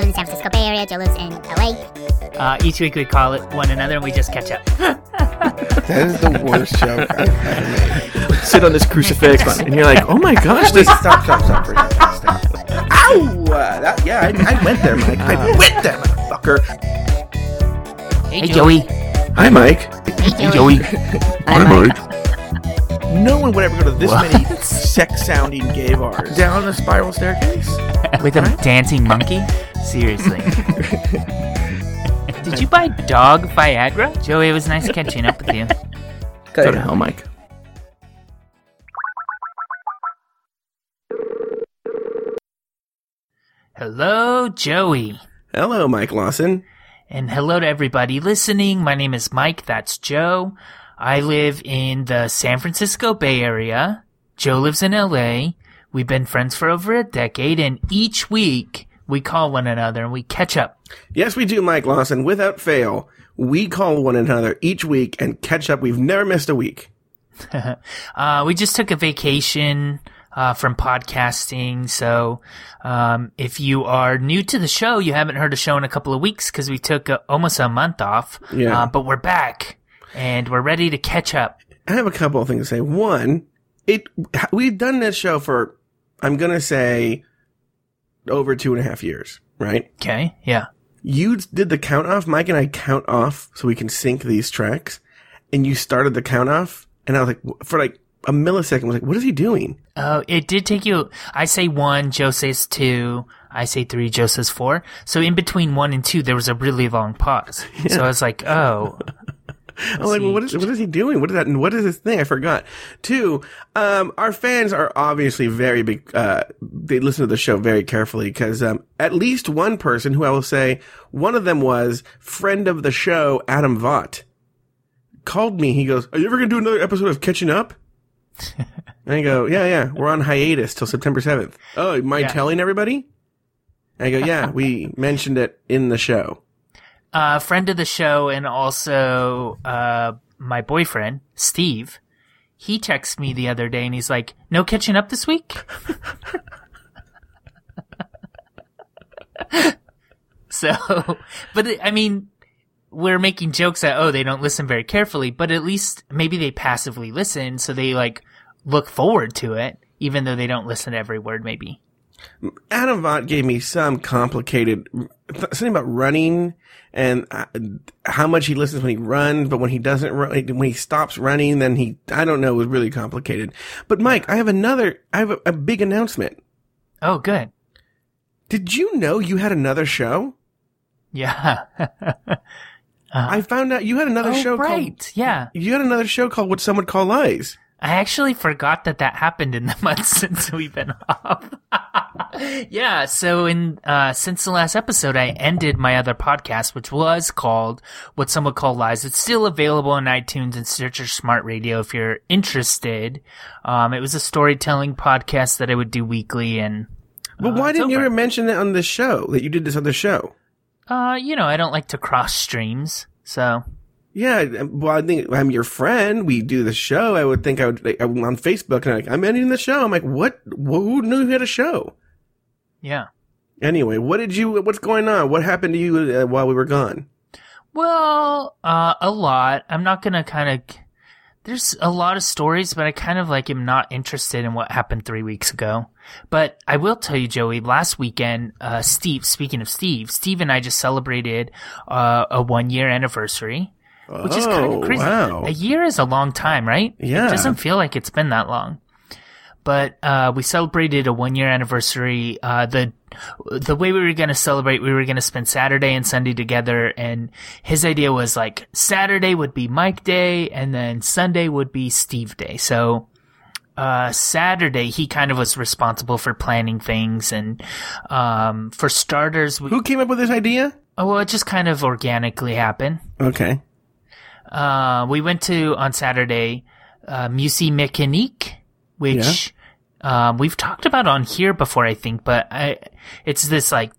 live in San Francisco Bay Area. Joe lives in LA. Uh, each week we call it one another and we just catch up. That is the worst joke I've ever made. Sit on this crucifix, and you're like, oh my gosh, Wait, this. stop, stop, stop for a second. Stop. Ow! Uh, that, yeah, I, I went there, Mike. I went there, motherfucker. Hey, Joey. Hi, Mike. Hey, Joey. Hi, Mike. No one would ever go to this many sex-sounding gay bars. Down the spiral staircase. With a dancing monkey? Seriously. Did you buy dog Viagra? Joey, it was nice catching up with you. Go to hell, Mike. Hello, Joey. Hello, Mike Lawson. And hello to everybody listening. My name is Mike. That's Joe. I live in the San Francisco Bay Area. Joe lives in LA. We've been friends for over a decade, and each week we call one another and we catch up. Yes, we do, Mike Lawson. Without fail, we call one another each week and catch up. We've never missed a week. Uh, we just took a vacation uh, from podcasting. So um, if you are new to the show, you haven't heard a show in a couple of weeks because we took uh almost a month off. Yeah. Uh, but we're back and we're ready to catch up. I have a couple of things to say. One, it we've done this show for I'm gonna say over two and a half years, right? Okay. Yeah. You did the count off. Mike and I count off so we can sync these tracks, and you started the count off, and I was like, for like a millisecond, I was like, what is he doing? Oh, it did take you. I say one, Joe says two. I say three, Joe says four. So in between one and two, there was a really long pause. So I was like, oh, I was like, well, what is what is he doing? What is that? What is this thing? I forgot. Two, um, our fans are obviously very big. Uh, they listen to the show very carefully because um, at least one person who I will say one of them was friend of the show, Adam Vaught, called me. He goes, "Are you ever gonna do another episode of Catching Up?" and I go, "Yeah, yeah, we're on hiatus till September seventh. Oh, am I Yeah. telling everybody?" And I go, "Yeah, we mentioned it in the show." Uh, friend of the show and also uh, my boyfriend Steve. He texted me the other day and he's like, "No catching up this week." so, but I mean, we're making jokes that oh they don't listen very carefully, but at least maybe they passively listen, so they like look forward to it, even though they don't listen to every word. Maybe. Adam Vaught gave me some complicated something about running and uh, how much he listens when he runs, but when he doesn't run, when he stops running, then he I don't know. It was really complicated. But Mike, I have another. I have a, a big announcement. Oh, good. Did you know you had another show? Yeah. I found out you had another oh, show right. called. Yeah. You had another show called What Some Would Call Lies. I actually forgot that that happened in the months since we've been off. yeah, so in uh since the last episode I ended my other podcast which was called What Some Would Call Lies. It's still available on iTunes and Stitcher Smart Radio if you're interested. Um it was a storytelling podcast that I would do weekly and But Uh, why didn't you over. ever mention it on the show that you did this other show? uh you know, I don't like to cross streams. So Yeah, well, I think I'm your friend. We do the show. I would think I would like, I'm on Facebook and I'm, like, I'm ending the show. I'm like, what? Who knew you had a show? yeah. Anyway, what did you? What's going on? What happened to you uh, while we were gone? Well, uh, a lot. I'm not gonna kind of. There's a lot of stories, but I kind of like am not interested in what happened three weeks ago. But I will tell you, Joey. Last weekend, uh, Steve. Speaking of Steve, Steve and I just celebrated uh, a one year anniversary, which is kind Oh, of crazy. wow. A year is a long time, right? Yeah. It doesn't feel like it's been that long. But uh, we celebrated a one year anniversary. Uh, the the way we were going to celebrate, we were going to spend Saturday and Sunday together. And his idea was like Saturday would be Mike Day, and then Sunday would be Steve Day. So uh, Saturday, he kind of was responsible for planning things. And um, for starters, we, Who came up with this idea? oh, well, it just kind of organically happened. Okay. Uh, we went to on Saturday, uh, Musée Mécanique, which um, we've talked about on here before, I think. But I, it's this like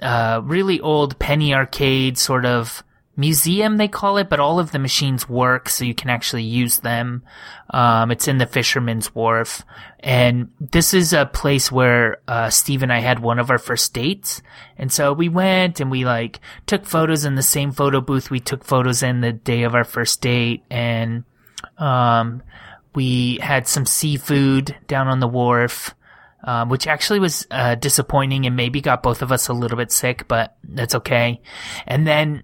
uh, really old penny arcade sort of museum they call it, but all of the machines work, so you can actually use them. Um, it's in the Fisherman's Wharf, and this is a place where uh, Steve and I had one of our first dates, and so we went and we like took photos in the same photo booth we took photos in the day of our first date, and um, we had some seafood down on the wharf. Um, which actually was uh, disappointing and maybe got both of us a little bit sick, but that's okay. And then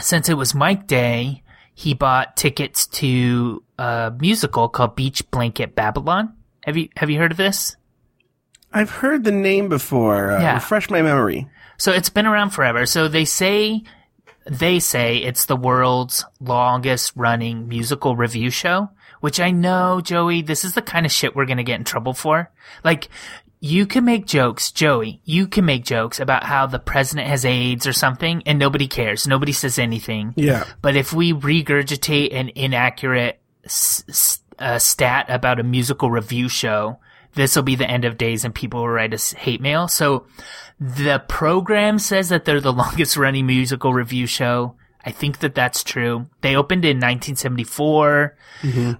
since it was Mike Day, he bought tickets to a musical called Beach Blanket Babylon. Have you have you heard of this? I've heard the name before. Uh, Yeah. Refresh my memory. So it's been around forever. So they say they say it's the world's longest running musical review show, which I know, Joey, this is the kind of shit we're going to get in trouble for. Like you can make jokes, Joey, you can make jokes about how the president has AIDS or something and nobody cares. Nobody says anything. Yeah. But if we regurgitate an inaccurate s- uh, stat about a musical review show, this will be the end of days and people will write us hate mail. So the program says that they're the longest running musical review show. I think that that's true. They opened in 1974.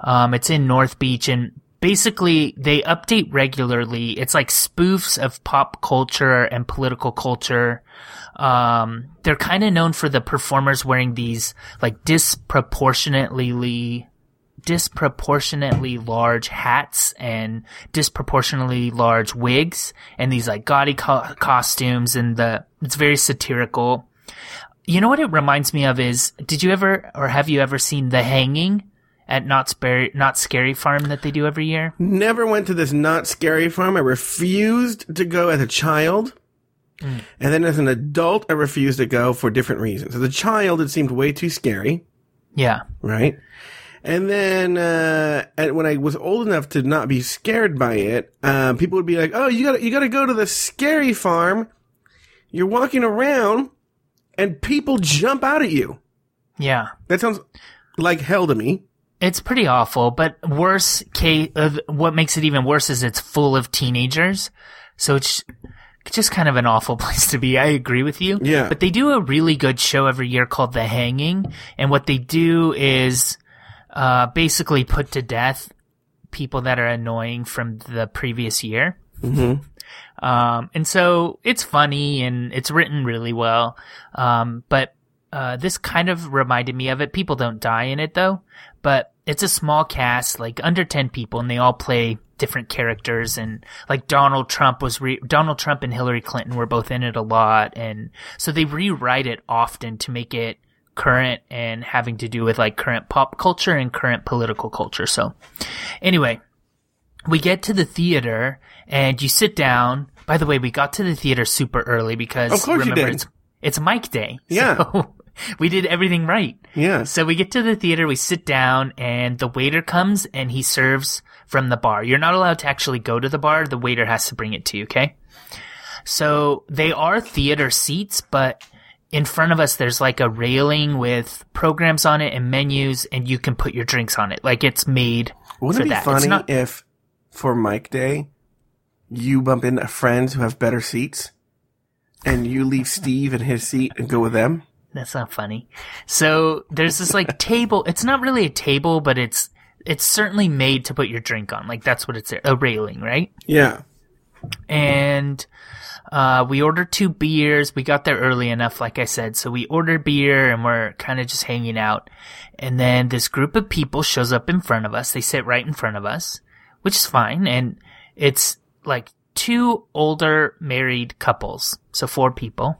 Um, it's in North Beach and basically they update regularly. It's like spoofs of pop culture and political culture. Um, they're kind of known for the performers wearing these like disproportionately disproportionately large hats and disproportionately large wigs and these like gaudy co- costumes and the it's very satirical. You know what it reminds me of is did you ever or have you ever seen The Hanging at Knott's Scary Knott's Scary Farm that they do every year? Never went to this Knott's Scary Farm. I refused to go as a child. And then as an adult, I refused to go for different reasons. As a child, it seemed way too scary, Yeah. right? And then, uh, when I was old enough to not be scared by it, uh, people would be like, oh, you gotta, you gotta go to the scary farm. You're walking around and people jump out at you. Yeah. That sounds like hell to me. It's pretty awful, but worse case of what makes it even worse is it's full of teenagers. So it's just kind of an awful place to be. I agree with you. Yeah. But they do a really good show every year called The Hanging. And what they do is, uh, basically put to death people that are annoying from the previous year. Mm-hmm. Um, and so it's funny and it's written really well. Um, but, uh, this kind of reminded me of it. People don't die in it though, but it's a small cast, like under 10 people, and they all play different characters. And like Donald Trump was, re- Donald Trump and Hillary Clinton were both in it a lot. And so they rewrite it often to make it current and having to do with like current pop culture and current political culture. So anyway, we get to the theater and you sit down. By the way, we got to the theater super early because Of course you remember did. it's it's Mike Day. Yeah. So we did everything right. Yeah. So we get to the theater, we sit down, and the waiter comes and he serves from the bar. You're not allowed to actually go to the bar. The waiter has to bring it to you, okay? So they are theater seats, but in front of us there's like a railing with programs on it and menus and you can put your drinks on it. Like it's made Wouldn't for it be that. Funny not- if for Mike Day, you bump into friends who have better seats and you leave Steve in his seat and go with them? That's not funny. So there's this like table. It's not really a table, but it's it's certainly made to put your drink on. Like that's what it's a railing, right? Yeah. And uh, we ordered two beers. We got there early enough, like I said. So we ordered beer and we're kind of just hanging out. And then this group of people shows up in front of us. They sit right in front of us, which is fine. And it's like two older married couples. So four people.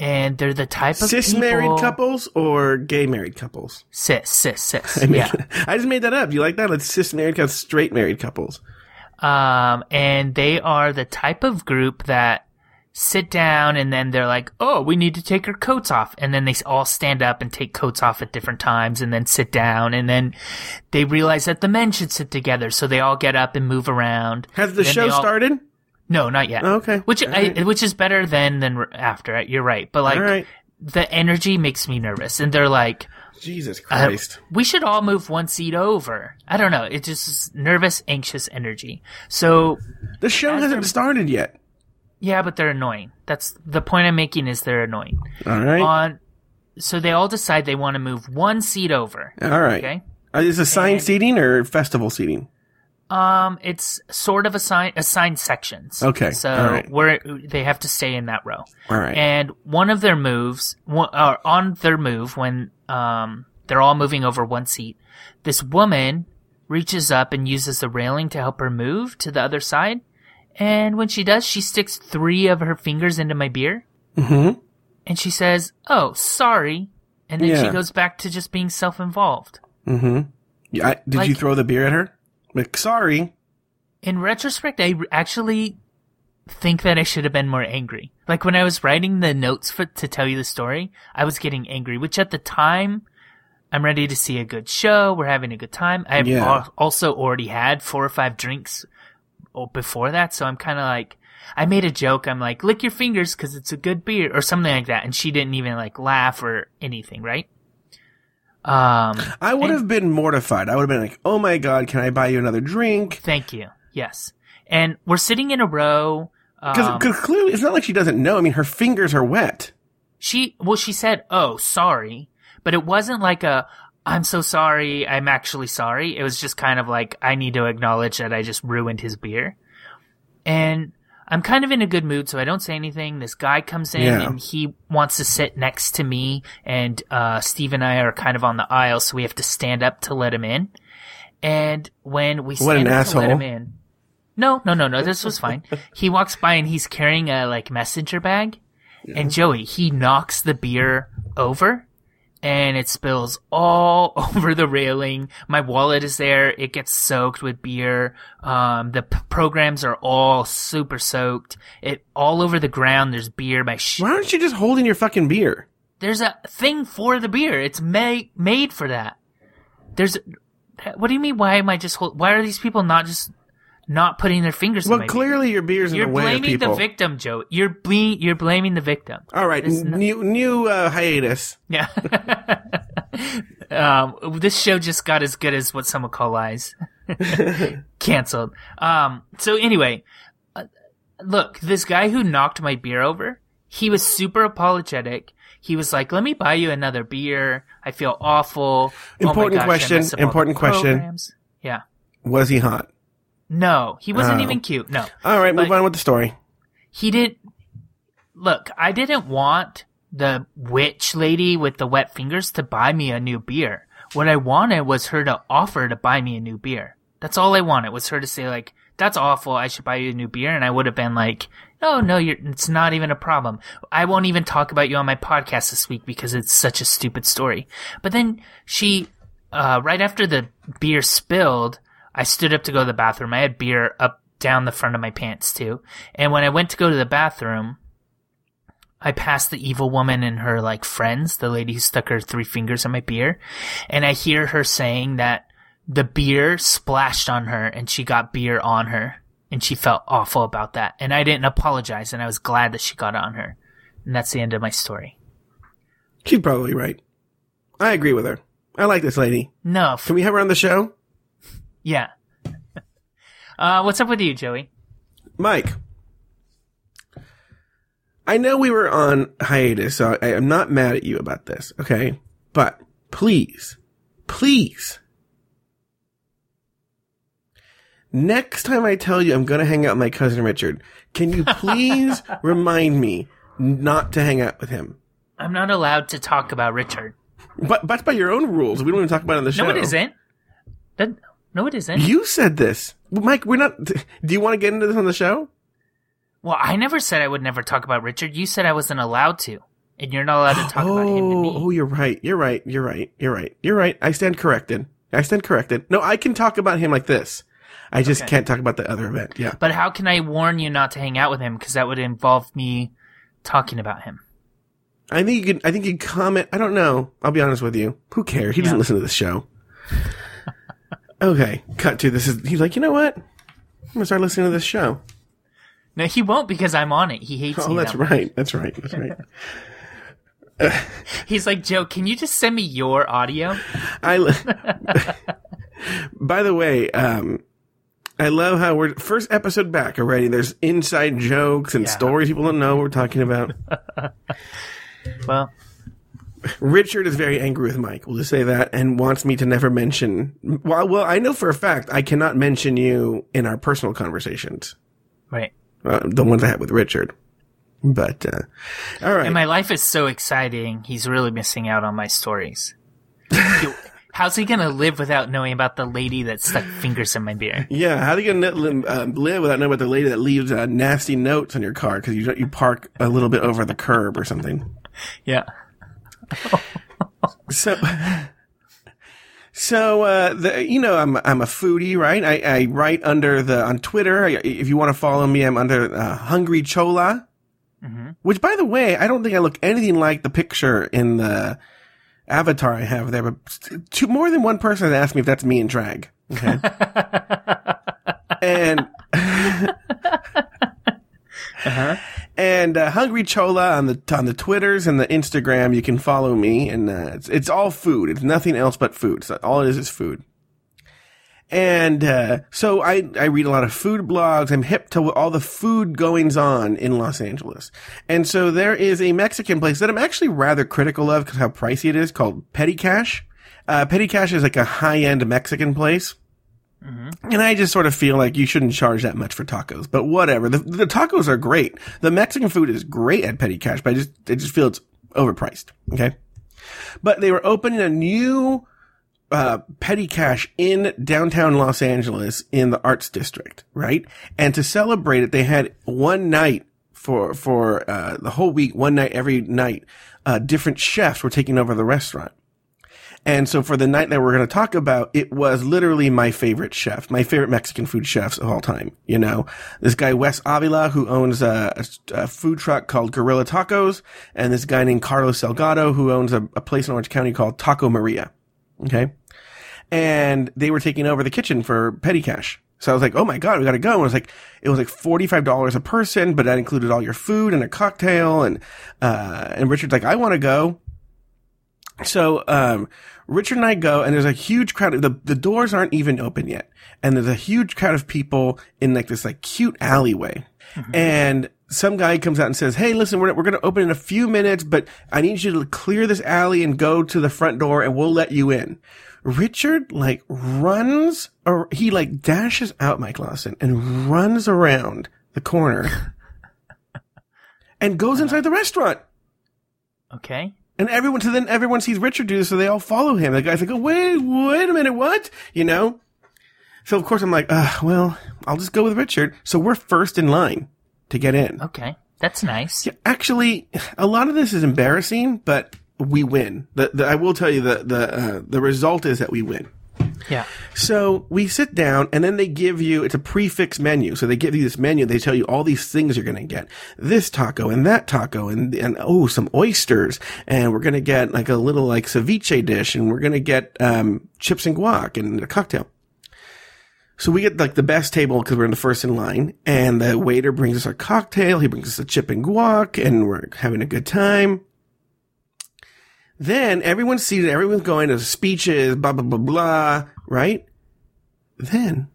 And they're the type of Cis people- married couples or gay married couples? Cis, cis, cis. I, mean, yeah. I just made that up. You like that? It's cis married couples, straight married couples. Um, and they are the type of group that sit down and then they're like, oh, we need to take our coats off. And then they all stand up and take coats off at different times and then sit down. And then they realize that the men should sit together. So they all get up and move around. Has the show all- started? No, not yet. Okay. Which, I, right. which is better than than after. You're right. But like, right. the energy makes me nervous. And they're like, Jesus uh, Christ. we should all move one seat over. I don't know. It's just nervous, anxious energy. So the show hasn't started yet. Yeah, but they're annoying. That's the point I'm making is they're annoying. All right. On so they all decide they want to move one seat over. All right. Okay. Uh, is it assigned And- seating or festival seating? Um, it's sort of assigned assigned sections. Okay, So right. we're they have to stay in that row. All right. And one of their moves, one, uh, on their move when um they're all moving over one seat, this woman reaches up and uses the railing to help her move to the other side. And when she does, she sticks three of her fingers into my beer. mm-hmm. And she says, "Oh, sorry." And then she goes back to just being self-involved. Mm-hmm. Yeah, I, did you throw the beer at her? Like, sorry. in retrospect, I actually think that I should have been more angry. Like when I was writing the notes for to tell you the story, I was getting angry. Which at the time, I'm ready to see a good show. We're having a good time. I've Yeah. al- also already had four or five drinks oh, before that, so I'm kind of like. I made a joke. I'm like, lick your fingers because it's a good beer or something like that. And she didn't even like laugh or anything, right? Um, I would And- have been mortified. I would have been like, oh my god, can I buy you another drink? thank you. Yes. And we're sitting in a row. Because um, clearly, it's not like she doesn't know. I mean, her fingers are wet. She well, she said, "Oh, sorry," but it wasn't like a "I'm so sorry, I'm actually sorry." It was just kind of like I need to acknowledge that I just ruined his beer, and I'm kind of in a good mood, so I don't say anything. This guy comes in Yeah. and he wants to sit next to me, and uh, Steve and I are kind of on the aisle, so we have to stand up to let him in. And when we stand an up to let him in, no, no, no, no, this was fine. he walks by and he's carrying a like messenger bag. And Joey, he knocks the beer over and it spills all over the railing. My wallet is there. It gets soaked with beer. Um, the p- programs are all super soaked. It all over the ground. There's beer. My sh- Why aren't you just holding your fucking beer? there's a thing for the beer. It's made made for that. There's, what do you mean? Why am I just hold, why are these people not just not putting their fingers in Well, my beer? clearly your beer's in You're the way of people. You're blaming the victim, Joe. You're ble- you're blaming the victim. All right, n- not- new new uh, hiatus. Yeah. um, this show just got as good as what some would call lies. Cancelled. Um, so anyway, uh, look, this guy who knocked my beer over, he was super apologetic. He was like, "Let me buy you another beer. I feel awful." Oh my Important gosh, question, important question. programs." Yeah. Was he hot? No, he wasn't Oh. even cute. No. All right, move on with the story. he didn't. look i didn't want the witch lady with the wet fingers to buy me a new beer what i wanted was her to offer to buy me a new beer that's all i wanted was her to say like that's awful i should buy you a new beer and i would have been like no no you're it's not even a problem i won't even talk about you on my podcast this week because it's such a stupid story but then she uh, right after the beer spilled, I stood up to go to the bathroom. I had beer up down the front of my pants too. And when I went to go to the bathroom, I passed the evil woman and her like friends, the lady who stuck her three fingers in my beer, and I hear her saying that the beer splashed on her and she got beer on her and she felt awful about that. And I didn't apologize and I was glad that she got on her. And that's the end of my story. She's probably right. I agree with her. I like this lady. No, Can we have her on the show? Yeah. uh, what's up with you, Joey? Mike. I know we were on hiatus, so I am not mad at you about this, okay? But please, please, next time I tell you I'm going to hang out with my cousin Richard, can you please remind me not to hang out with him? I'm not allowed to talk about Richard. But but by your own rules, we don't even talk about it on the show. No, it isn't. That, no, it isn't. You said this, Mike. We're not. Do you want to get into this on the show? well, I never said I would never talk about Richard. You said I wasn't allowed to, and you're not allowed to talk about him to Oh, me. oh, you're right. You're right. You're right. You're right. You're right. I stand corrected. I stand corrected. No, I can talk about him like this. I just Okay. can't talk about the other event. Yeah. But how can I warn you not to hang out with him? Because that would involve me talking about him. I think you can. I think you comment. I don't know. I'll be honest with you. Who cares? He doesn't listen to this show. Okay. Cut to this. Is he's like, you know what? I'm gonna start listening to this show. No, he won't because I'm on it. He hates Oh, me. Oh, that's that right. That's right. That's right. He's like, Joe, can you just send me your audio? I. li- By the way, um, I love how we're first episode back already. There's inside jokes and Yeah. stories people don't know what we're talking about. Well, Richard is very angry with Mike. We'll just say that, and wants me to never mention. Well, well, I know for a fact I cannot mention you in our personal conversations, Right. uh, the ones I had with Richard. But uh, all right, And my life is so exciting. He's really missing out on my stories. How's he gonna live without knowing about the lady that stuck fingers in my beer? yeah. How do you gonna li- uh, live without knowing about the lady that leaves uh, nasty notes on your car because you you park a little bit over the curb or something? Yeah. So, so uh, the you know I'm I'm a foodie, right? I, I write under the on Twitter. I, if you want to follow me, I'm under uh, Hungry Chola. Which, by the way, I don't think I look anything like the picture in the avatar I have there. But two, more than one person has asked me if that's me in drag. Okay, and and uh, Hungry Chola on the on the Twitters and the Instagram. You can follow me, and uh, it's it's all food. It's nothing else but food. So all it is is food. And uh, so I I read a lot of food blogs. I'm hip to all the food goings on in Los Angeles. And so there is a Mexican place that I'm actually rather critical of because how pricey it is called Petty Cash. Uh, Petty Cash is like a high end Mexican place. And I just sort of feel like you shouldn't charge that much for tacos, but whatever. The, the tacos are great. The Mexican food is great at Petty Cash, but I just, I just feel it's overpriced. Okay. But they were opening a new, uh, Petty Cash in downtown Los Angeles in the Arts District, right? And to celebrate it, they had one night for, for, uh, the whole week, one night every night, uh, different chefs were taking over the restaurant. And so for the night that we're going to talk about, it was literally my favorite chef, my favorite Mexican food chefs of all time. You know, this guy Wes Avila, who owns a, a, food truck called Guerrilla Tacos, and this guy named Carlos Salgado, who owns a, a place in Orange County called Taco Maria. Okay. And they were taking over the kitchen for petty cash. So I was like, oh my God, we got to go. And it was like, it was like $45 a person, but that included all your food and a cocktail. And, uh, and Richard's like, I want to go. So, um, Richard and I go and there's a huge crowd. The, the doors aren't even open yet. And there's a huge crowd of people in like this like cute alleyway. And some guy comes out and says, Hey, listen, we're, we're going to open in a few minutes, but I need you to clear this alley and go to the front door and we'll let you in. Richard like runs or he like dashes out Mike Lawson and runs around the corner and goes inside the restaurant. Okay. And everyone, so then everyone sees Richard do this, so they all follow him. The guy's like, oh, wait, wait a minute, what? You know? So of course I'm like, uh, well, I'll just go with Richard. So we're first in line to get in. Okay. That's nice. Yeah, actually, a lot of this is embarrassing, but we win. The, the I will tell you the, the, uh, the result is that we win. Yeah. So we sit down and then they give you, it's a prix fixe menu. So they give you this menu. They tell you all these things you're going to get. This taco and that taco and, and oh, some oysters. And we're going to get like a little like ceviche dish and we're going to get, um, chips and guac and a cocktail. So we get like the best table because we're in the first in line and the waiter brings us our cocktail. He brings us a chip and guac and we're having a good time. Then everyone's seated, everyone's going to speeches, blah, blah, blah, blah, right? Then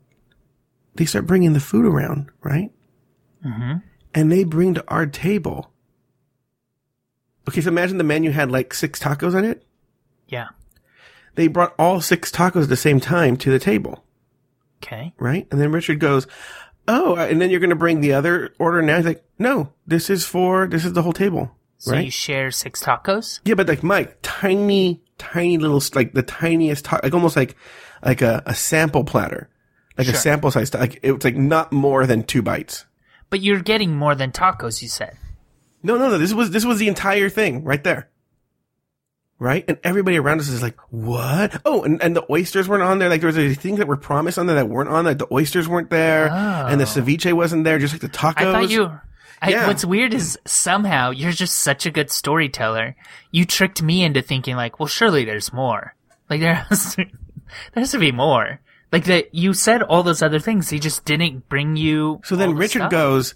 they start bringing the food around, right? Mm-hmm. And they bring to our table. Okay, so imagine the menu had like six tacos on it. Yeah. They brought all six tacos at the same time to the table, Okay. right? And then Richard goes, Oh, and then you're going to bring the other order now? He's like, No, this is for, this is the whole table, So right? you share six tacos? Yeah, but like Mike, tiny, tiny little, like the tiniest, ta- like almost like, like a, a sample platter, like a sample size. Like it was like not more than two bites. But you're getting more than tacos, you said. No, no, no. This was this was the entire thing right there. Right, and everybody around us is like, "What? Oh, and, and the oysters weren't on there. Like there was these things that were promised on there that weren't on there. The oysters weren't there, and the Oh. ceviche wasn't there. Just like the tacos. I thought you. I, Yeah. What's weird is somehow you're just such a good storyteller. You tricked me into thinking like, well, surely there's more. Like there has to, there has to be more. Like that you said all those other things. He just didn't bring you. So then the Richard stuff? goes.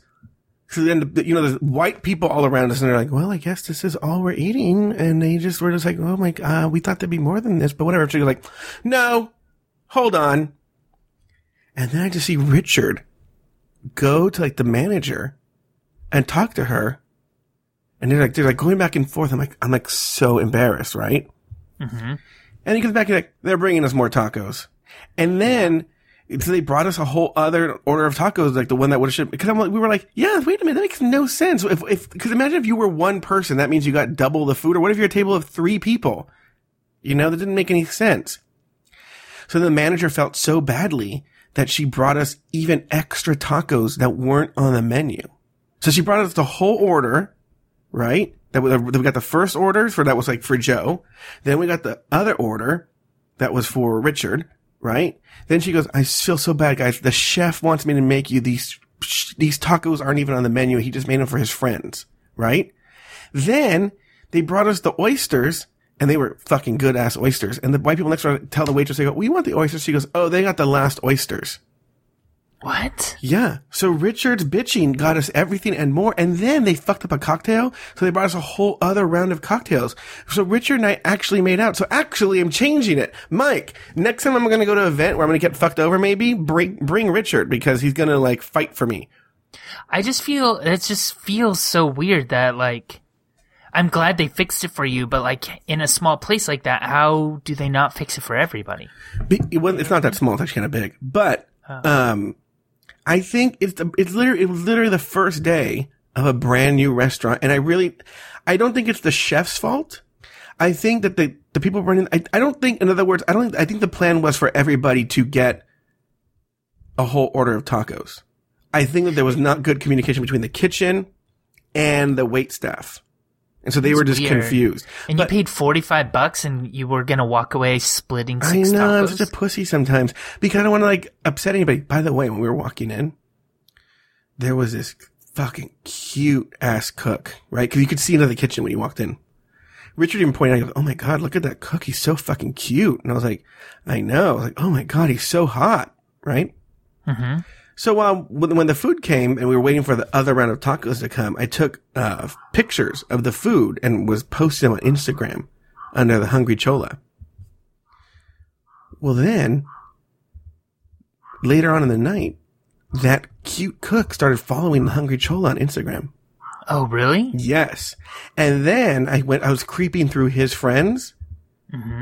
So then, the- you know, there's white people all around us, and they're like, "Well, I guess this is all we're eating." And they just were just like, "Oh my, uh, we thought there'd be more than this, but whatever." Richard's like, "No, hold on." And then I just see Richard go to like the manager and talk to her, And they're like, they're like going back and forth. I'm like, I'm like so embarrassed, right? Mm-hmm. And he comes back and like, they're bringing us more tacos. And then, so they brought us a whole other order of tacos, like the one that would have shipped. Because I'm like, we were like, yeah, wait a minute, that makes no sense. If, if, because imagine if you were one person, that means you got double the food. Or what if you're a table of three people? You know, that didn't make any sense. So the manager felt so badly that she brought us even extra tacos that weren't on the menu. So she brought us the whole order, right? That we, we got the first order for that was like for Joe. Then we got the other order that was for Richard, right? Then she goes, I feel so bad, guys. The chef wants me to make you these, these tacos aren't even on the menu. He just made them for his friends, right? Then they brought us the oysters and they were fucking good ass oysters. And the white people next door tell the waitress, they go, we want the oysters. She goes, oh, they got the last oysters. What? Yeah. So Richard's bitching got us everything and more. And then they fucked up a cocktail. So they brought us a whole other round of cocktails. So Richard and I actually made out. So actually I'm changing it. Mike, next time I'm going to go to an event where I'm going to get fucked over, maybe bring, bring Richard because he's going to like fight for me. I just feel, it just feels so weird that like, I'm glad they fixed it for you, but like in a small place like that, how do they not fix it for everybody? Be- well, it's not that small. It's actually kind of big, but, um, I think it's the, it's literally, it was literally the first day of a brand new restaurant. And I really, I don't think it's the chef's fault. I think that the, the people running, I, I don't think, in other words, I don't, think I think the plan was for everybody to get a whole order of tacos. I think that there was not good communication between the kitchen and the wait staff. And so they were just weird. confused. And But- you paid 45 bucks and you were going to walk away splitting I six know, I'm such a pussy sometimes because I don't want to like upset anybody. By the way, when we were walking in, there was this fucking cute ass cook, right? Cause you could see into the kitchen when you walked in. Richard even pointed out, Oh my God, look at that cook. He's so fucking cute. And I was like, I know. I was like, Oh my God, he's so hot, right? Mhm. So, um, when, when the food came and we were waiting for the other round of tacos to come, I took, uh, pictures of the food and was posting them on Instagram under the Hungry Chola. Well, then later on in the night, that cute cook started following the Hungry Chola on Instagram. Oh, really? Yes. And then I went, I was creeping through his friends.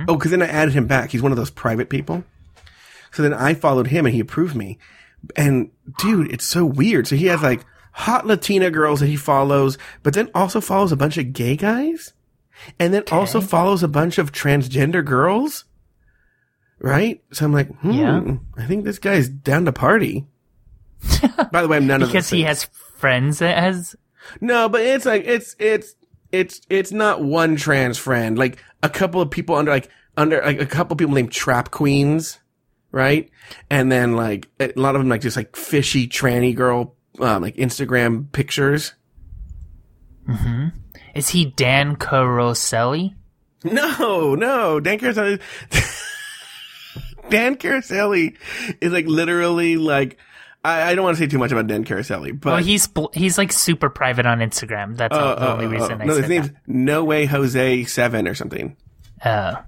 Oh, cause then I added him back. He's one of those private people. So then I followed him and he approved me. And dude, it's so weird. So he has like hot Latina girls that he follows, but then also follows a bunch of gay guys. And then also follows a bunch of transgender girls. Right? So I'm like, hmm, Yeah. I think this guy's down to party. By the way, I'm none of Because he things. has friends that has. No, but it's like it's it's it's it's not one trans friend. Like a couple of people under like under like a couple of people named Trap Queens, right? And then like a lot of them like just like fishy tranny girl um, like Instagram pictures. Is he Dan Caroselli? No, no, Dan Caroselli. Dan Caroselli is like literally like I, I don't want to say too much about Dan Caroselli, but Well, he's he's like super private on Instagram. That's uh, the uh, only uh, reason I no, his name's No Way Jose Seven or something. that. Uh,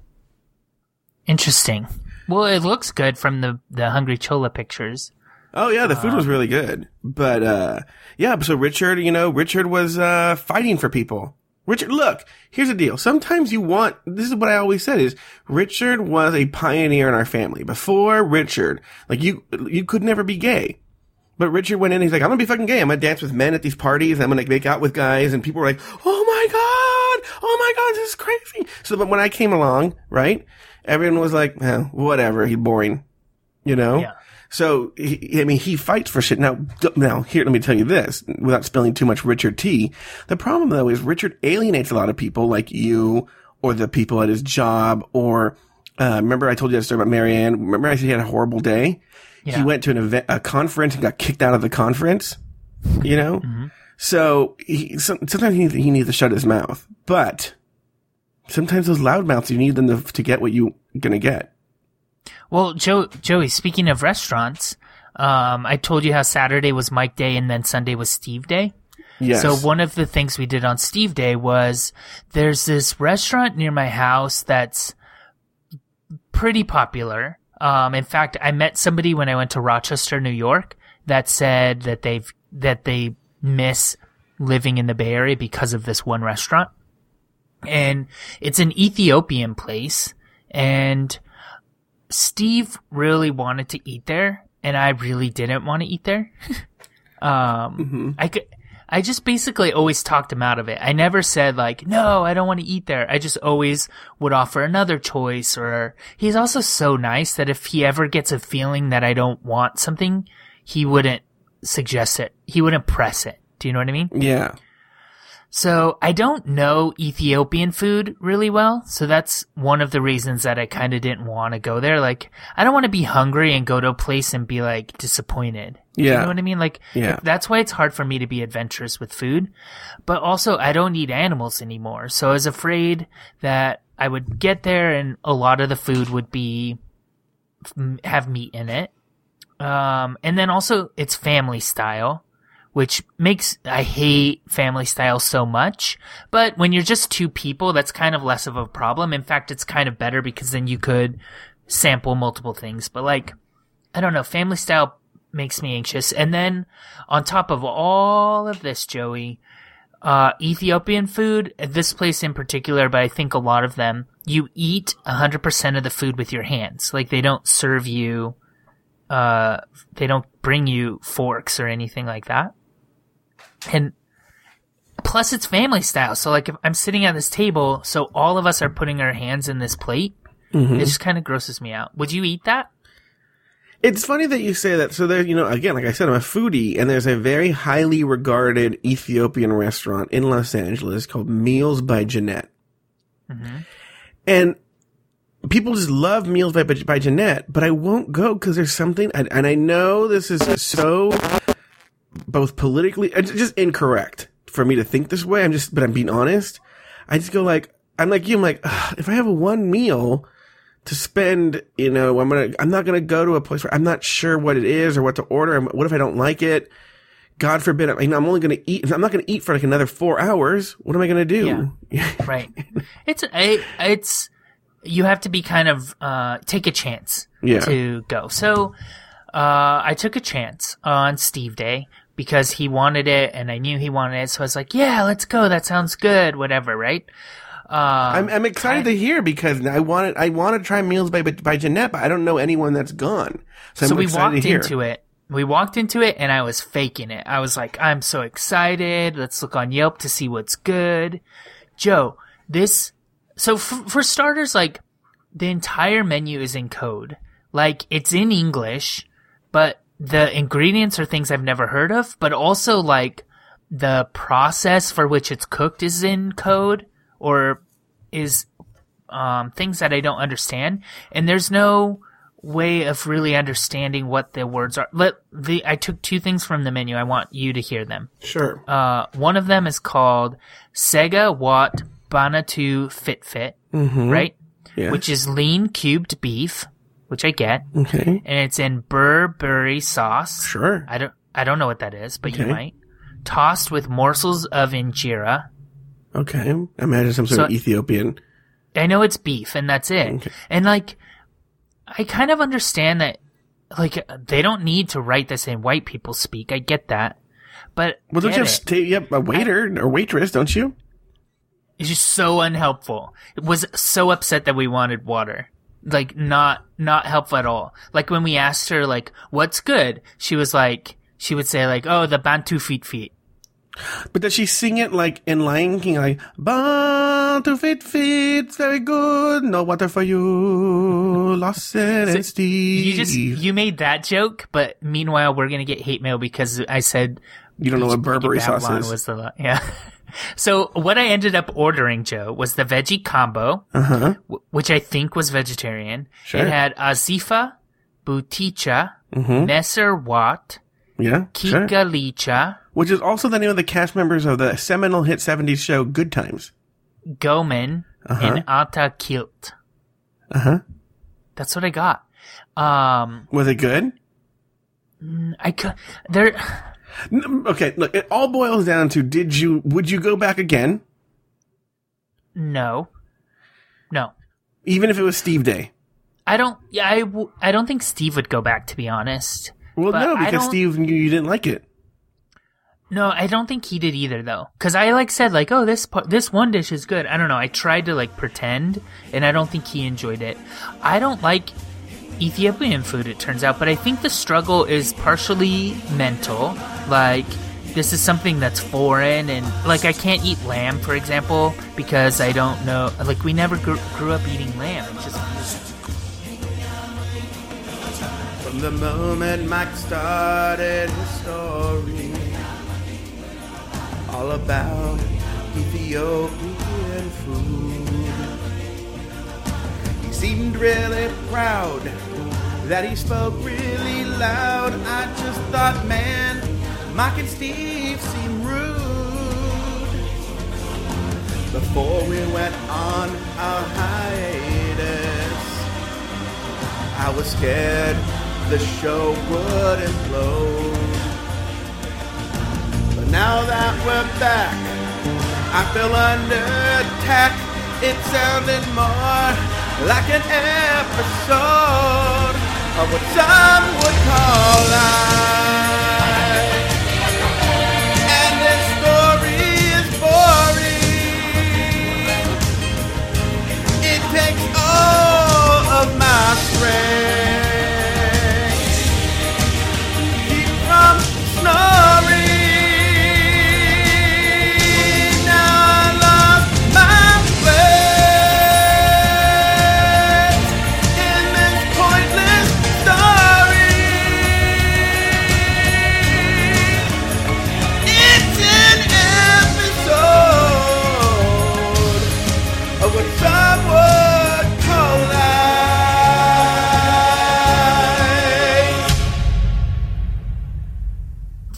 interesting. Well, it looks good from the the Hungry Chola pictures. Oh yeah, the food was really good. But uh yeah, so Richard, you know, Richard was uh fighting for people. Richard, look, here's the deal. Sometimes you want this is what I always said is Richard was a pioneer in our family. Before Richard, like you you could never be gay. But Richard went in, and he's like, I'm gonna be fucking gay. I'm gonna dance with men at these parties. I'm gonna make out with guys. And people were like, oh my God, oh my God, this is crazy. So but when I came along, right, everyone was like, eh, whatever, he's boring. You know? Yeah. So, he, I mean, he fights for shit. Now, now, here, let me tell you this, without spilling too much Richard T. The problem though is Richard alienates a lot of people like you, or the people at his job, or, uh, remember I told you that story about Marianne? Remember I said he had a horrible day? He went to an event, a conference and got kicked out of the conference, you know? So, he, some, sometimes he, he needs to shut his mouth, but sometimes those loudmouths, you need them to, to get what you're gonna get. Well, Joe, Joey, speaking of restaurants, um, I told you how Saturday was Mike Day and then Sunday was Steve Day. Yes. So one of the things we did on Steve Day was there's this restaurant near my house that's pretty popular. Um, in fact, I met somebody when I went to Rochester, New York, that said that they've that they miss living in the Bay Area because of this one restaurant. And it's an Ethiopian place and Steve really wanted to eat there and I really didn't want to eat there. um, I could, I just basically always talked him out of it. I never said like, no, I don't want to eat there. I just always would offer another choice or he's also so nice that if he ever gets a feeling that I don't want something, he wouldn't suggest it. He wouldn't press it. Do you know what I mean? Yeah. So I don't know Ethiopian food really well. So that's one of the reasons that I kind of didn't want to go there. Like, I don't want to be hungry and go to a place and be like disappointed. Yeah. You know what I mean? Like, Yeah. that's why it's hard for me to be adventurous with food. But also, I don't eat animals anymore. So I was afraid that I would get there and a lot of the food would be, have meat in it. Um, and then also it's family style, which makes, I hate family style so much. But when you're just two people, that's kind of less of a problem. In fact, it's kind of better because then you could sample multiple things. But like, I don't know, family style makes me anxious. And then on top of all of this, Joey, uh, Ethiopian food, at this place in particular, but I think a lot of them, you eat 100% of the food with your hands. Like they don't serve you, uh, they don't bring you forks or anything like that. And plus it's family style. So like if I'm sitting at this table, so all of us are putting our hands in this plate, it just kind of grosses me out. Would you eat that? It's funny that you say that. So there, you know, again, like I said, I'm a foodie, and there's a very highly regarded Ethiopian restaurant in Los Angeles called Meals by Genet, mm-hmm. and people just love Meals by by Genet. But I won't go because there's something, and, and I know this is so both politically it's just incorrect for me to think this way. I'm just, but I'm being honest. I just go like, I'm like you. I'm like, if I have a one meal to spend, you know, I'm gonna, I'm not gonna go to a place where I'm not sure what it is or what to order. What if I don't like it? God forbid, I mean, I'm only gonna eat, I'm not gonna eat for like another four hours. What am I gonna do? Yeah. Right. it's I, it's you have to be kind of uh take a chance Yeah. to go. So uh I took a chance on Steve Day because he wanted it and I knew he wanted it. So I was like, yeah, let's go. That sounds good. Whatever. Right. Um, I'm, I'm excited to hear because I wanted, I want to try Meals by, by Genet, but I don't know anyone that's gone. So, so we walked into it. We walked into it and I was faking it. I was like, I'm so excited. Let's look on Yelp to see what's good. Joe, this, so f- for starters, like the entire menu is in code. Like it's in English, but the ingredients are things I've never heard of, but also like the process for which it's cooked is in code or is um, things that I don't understand, and there's no way of really understanding what the words are. Let the I took two things from the menu. I want you to hear them. Sure. Uh, one of them is called Sega Watt Banatu Fit Fit, right? Yeah. Which is lean cubed beef, which I get, okay. and it's in Burberry sauce. Sure. I don't I don't know what that is, but you Okay. might. Tossed with morsels of injera. Okay. Imagine some sort So- of Ethiopian. I know it's beef and that's it. Okay. And like, I kind of understand that, like, they don't need to write this in white people speak. I get that. But Well, don't you have you have a waiter or waitress, don't you? it's just so unhelpful. It was so upset that we wanted water. Like, not, not helpful at all. Like, when we asked her, like, what's good? She was like, she would say, like, oh, the Bantu feet feet. But does she sing it like in Lion King, like "Born to fit fit, very good, no water for you, lost and So Steve." You just, you made that joke, but meanwhile, we're gonna get hate mail because I said You don't know what Burberry sauce is. Was the yeah. so what I ended up ordering, Joe, was the veggie combo, Uh huh. w- which I think was vegetarian. Sure. It had azifa, buticha, Mm-hmm. messer wat, Yeah. Sure. kikalicha, Which is also the name of the cast members of the seminal hit '70s show Good Times. gomen, and ata kilt. Uh huh. That's what I got. Um, Was it good? I could there. Okay. Look, it all boils down to: Did you? Would you go back again, No, no. even if it was Steve Day? I don't. Yeah, I. w- I don't think Steve would go back. To be honest. Well, But no, because Steve knew you didn't like it. No, I don't think he did either though. Cuz I like said like, "Oh, this part, this one dish is good." I don't know. I tried to like pretend and I don't think he enjoyed it. I don't like Ethiopian food it turns out, but I think the struggle is partially mental. Like this is something that's foreign and like I can't eat lamb for example because I don't know like we never grew, grew up eating lamb. It's just From the moment Mike started his story, all about Ethiopian food. Seemed really proud that he spoke really loud. I just thought, man, Mike and Steve seem rude. Before we went on our hiatus, I was scared the show would implode. But now that we're back, I feel under attack. It sounded more like an episode of what some would call life.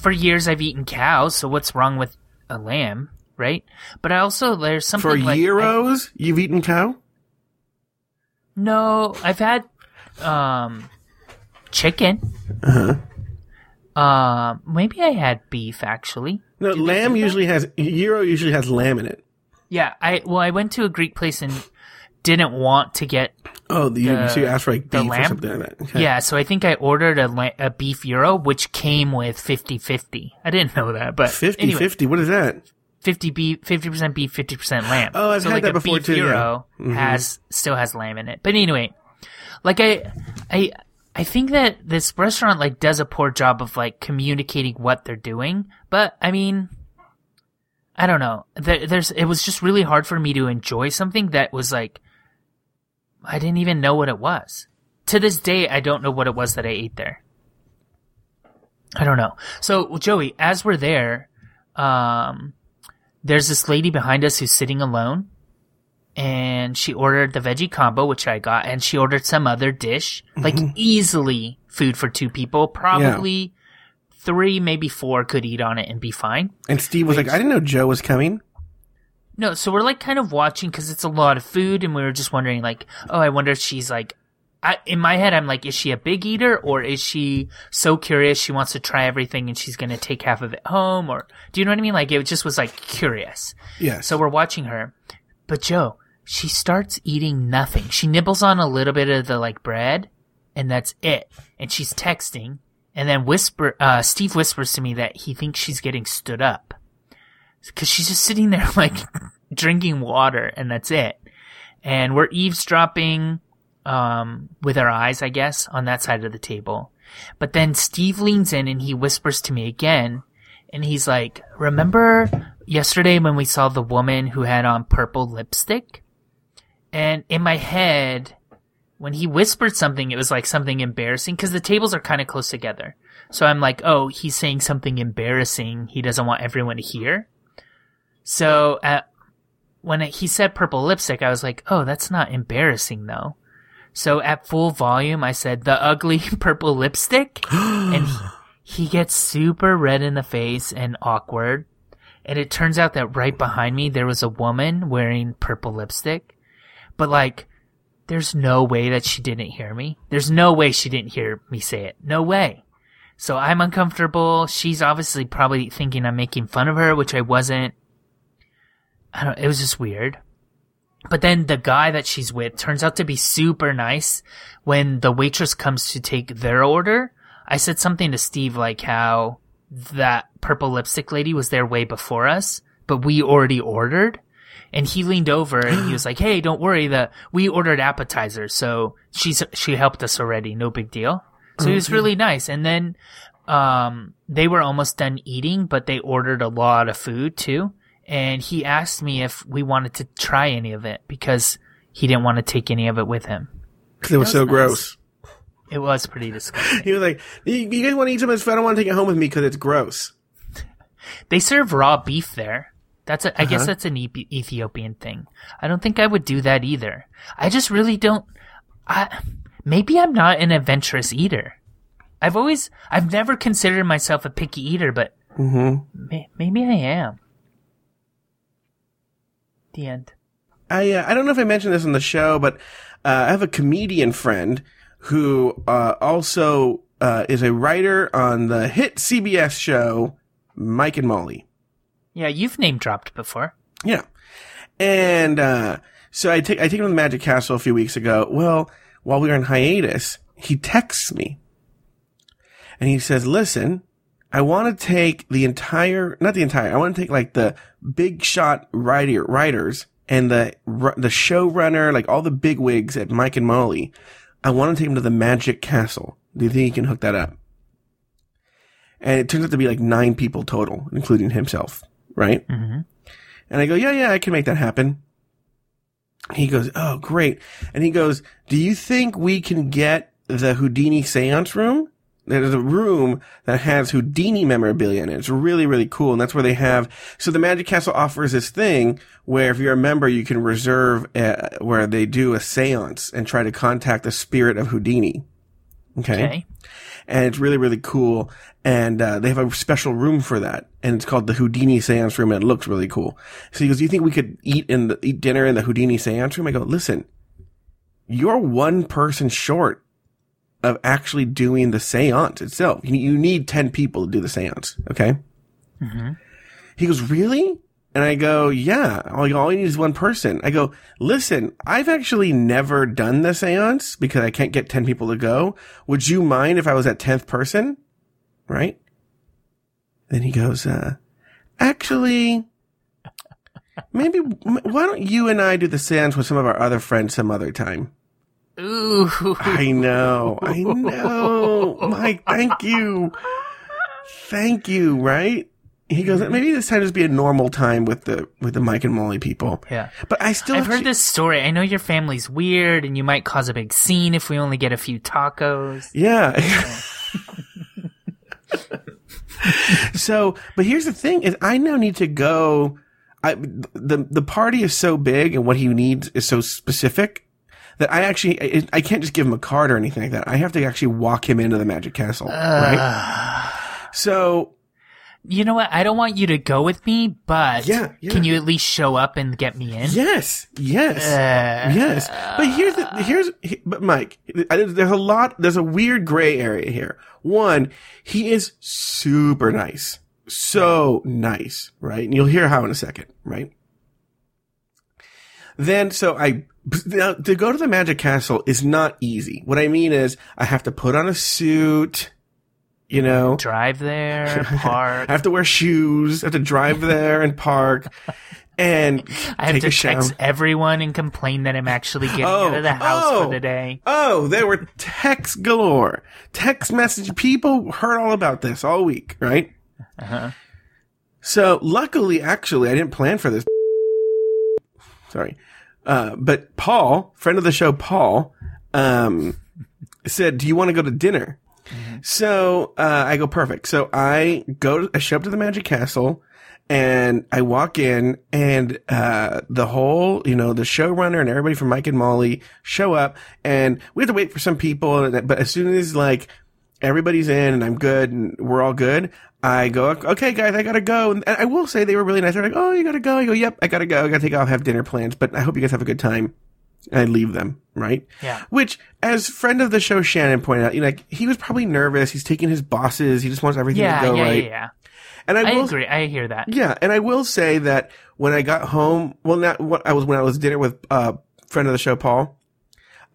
For years I've eaten cows, so what's wrong with a lamb, right? But I also there's something For like, I- gyros, you've eaten cow? no, I've had um chicken. Uh-huh. Um, maybe I had beef actually. No, they lamb usually has gyro usually has lamb in it. Yeah, I well, I went to a Greek place and didn't want to get Oh, the, The- so you asked for like beef or something like that. Okay. yeah. So I think I ordered a la- a beef gyro, which came with 50-50. I didn't know that, but 50 anyway, 50. What is that? 50 beef, 50% beef, 50% lamb. Oh, I've so had like that a before beef too, yeah. Gyro Mhm. has still has lamb in it. But anyway, like I, I, I think that this restaurant like does a poor job of like communicating what they're doing. But I mean, I don't know. There, there's it was just really hard for me to enjoy something that was like I didn't even know what it was. To this day, I don't know what it was that I ate there. I don't know. So, well, Joey, as we're there, um, there's this lady behind us who's sitting alone, and she ordered the veggie combo, which I got, and she ordered some other dish, like easily food for two people, probably three, maybe four could eat on it and be fine. And Steve was like, I didn't know Joe was coming. No, so we're like kind of watching because it's a lot of food, and we were just wondering, like, oh, I wonder if she's like, I, in my head, I'm like, is she a big eater or is she so curious she wants to try everything and she's gonna take half of it home? Or do you know what I mean? Like, it just was like curious. Yeah. So we're watching her, but Joe, she starts eating nothing. She nibbles on a little bit of the like bread, and that's it. And she's texting, and then whisper. Uh, Steve whispers to me that he thinks she's getting stood up because she's just sitting there like drinking water, and that's it. And we're eavesdropping um, with our eyes, I guess, on that side of the table. But then Steve leans in and he whispers to me again, and he's like, "Remember yesterday when we saw the woman who had on purple lipstick?" And in my head, when he whispered something, it was like something embarrassing because the tables are kind of close together. So I'm like, oh, he's saying something embarrassing he doesn't want everyone to hear. So uh, when it, he said purple lipstick, I was like, oh, that's not embarrassing though. So at full volume, I said the ugly purple lipstick, and he, he gets super red in the face and awkward. And it turns out that right behind me there was a woman wearing purple lipstick, but like, there's no way that she didn't hear me. There's no way she didn't hear me say it. No way. So I'm uncomfortable. She's obviously probably thinking I'm making fun of her, which I wasn't. I don't. It was just weird. But then the guy that she's with turns out to be super nice. When the waitress comes to take their order, I said something to Steve like how that purple lipstick lady was there way before us, but we already ordered. And he leaned over and he was like, "Hey, don't worry. That we ordered appetizers, so she's she helped us already. No big deal." So he was really nice. And then um, they were almost done eating, but they ordered a lot of food too. And he asked me if we wanted to try any of it because he didn't want to take any of it with him. Because it was That so nice. gross. It was pretty disgusting. He was like, "You, you guys want to eat some of this? I don't want to take it home with me because it's gross." They serve raw beef there. That's a, I guess Uh-huh. that's an Ethi- Ethiopian thing. I don't think I would do that either. I just really don't. I maybe I'm not an adventurous eater. I've always, I've never considered myself a picky eater, but Mm-hmm. may, maybe I am. The end. I uh, I don't know if I mentioned this on the show, but uh, I have a comedian friend who uh, also uh, is a writer on the hit CBS show Mike and Molly. Yeah, you've name dropped before. Yeah, and uh, so I take I take him to the Magic Castle a few weeks ago. Well, while we were in hiatus, he texts me, and he says, "Listen." I want to take the entire, not the entire, I want to take like the big shot writer, writers and the, the showrunner, like all the big wigs at Mike and Molly. I want to take them to the Magic Castle. Do you think he can hook that up? And it turns out to be like nine people total, including himself, right? hmm And I go, yeah, yeah, I can make that happen. He goes, oh, great. And he goes, do you think we can get the Houdini seance room? There's a room that has Houdini memorabilia in it. It's really, really cool. And that's where they have, so the Magic Castle offers this thing where if you're a member, you can reserve uh, where they do a seance and try to contact the spirit of Houdini. Okay. Okay. And it's really, really cool. And, uh, they have a special room for that. And it's called the Houdini seance room and it looks really cool. So he goes, do you think we could eat in the, eat dinner in the Houdini seance room? I go, listen, you're one person short of actually doing the seance itself. You, need 10 people to do the seance. Okay. Mhm. He goes, really? And I go, yeah, all, all you need is one person. I go, listen, I've actually never done the seance because I can't get 10 people to go. Would you mind if I was that 10th person? Right? Then he goes, uh, actually, maybe, why don't you and I do the seance with some of our other friends some other time? Ooh. I know. I know. Mike, thank you. Thank you, right? He goes, mm-hmm. maybe this time just be a normal time with the with the Mike and Molly people. Yeah. But I still I've heard this story. I know your family's weird and you might cause a big scene if we only get a few tacos. Yeah. so, but here's the thing: is I now need to go. I the the party is so big and what he needs is so specific that I actually I, can't just give him a card or anything like that. I have to actually walk him into the Magic Castle, right? So You know what? I don't want you to go with me, but Yeah, yeah. can you at least show up and get me in? yes, yes. Uh, Yes, but here's the here's but Mike, there's a lot. There's a weird gray area here. One, he is super nice, so nice, right? And you'll hear how in a second, right? Then, so I now to go to the Magic Castle is not easy. What I mean is, I have to put on a suit, you know, Drive there, park. I have to wear shoes, I have to drive there and park, and I have to shower. text everyone and complain that I'm actually getting Oh, out of the house oh. for the day. Oh, there were texts galore. Text message. People heard all about this all week, right? Uh-huh. So luckily, actually, I didn't plan for this. Sorry. Uh, but Paul, friend of the show, Paul, um, said, do you want to go to dinner? So, uh, I go perfect. So I go, I show up to the Magic Castle and I walk in and, uh, the whole, you know, the showrunner and everybody from Mike and Molly show up and we have to wait for some people. But as soon as like everybody's in and I'm good and we're all good, I go, okay, guys, I gotta go. And I will say they were really nice. They're like, oh, you gotta go. I go, yep, I gotta go. I gotta take off, have dinner plans, but I hope you guys have a good time. And I leave them, right? Yeah. Which, as friend of the show Shannon pointed out, you know, like he was probably nervous. He's taking his bosses. He just wants everything Yeah, to go yeah, right. yeah, yeah. And I, I will, agree. I hear that. yeah, and I will say that when I got home, well, not what I was when I was dinner with uh friend of the show Paul,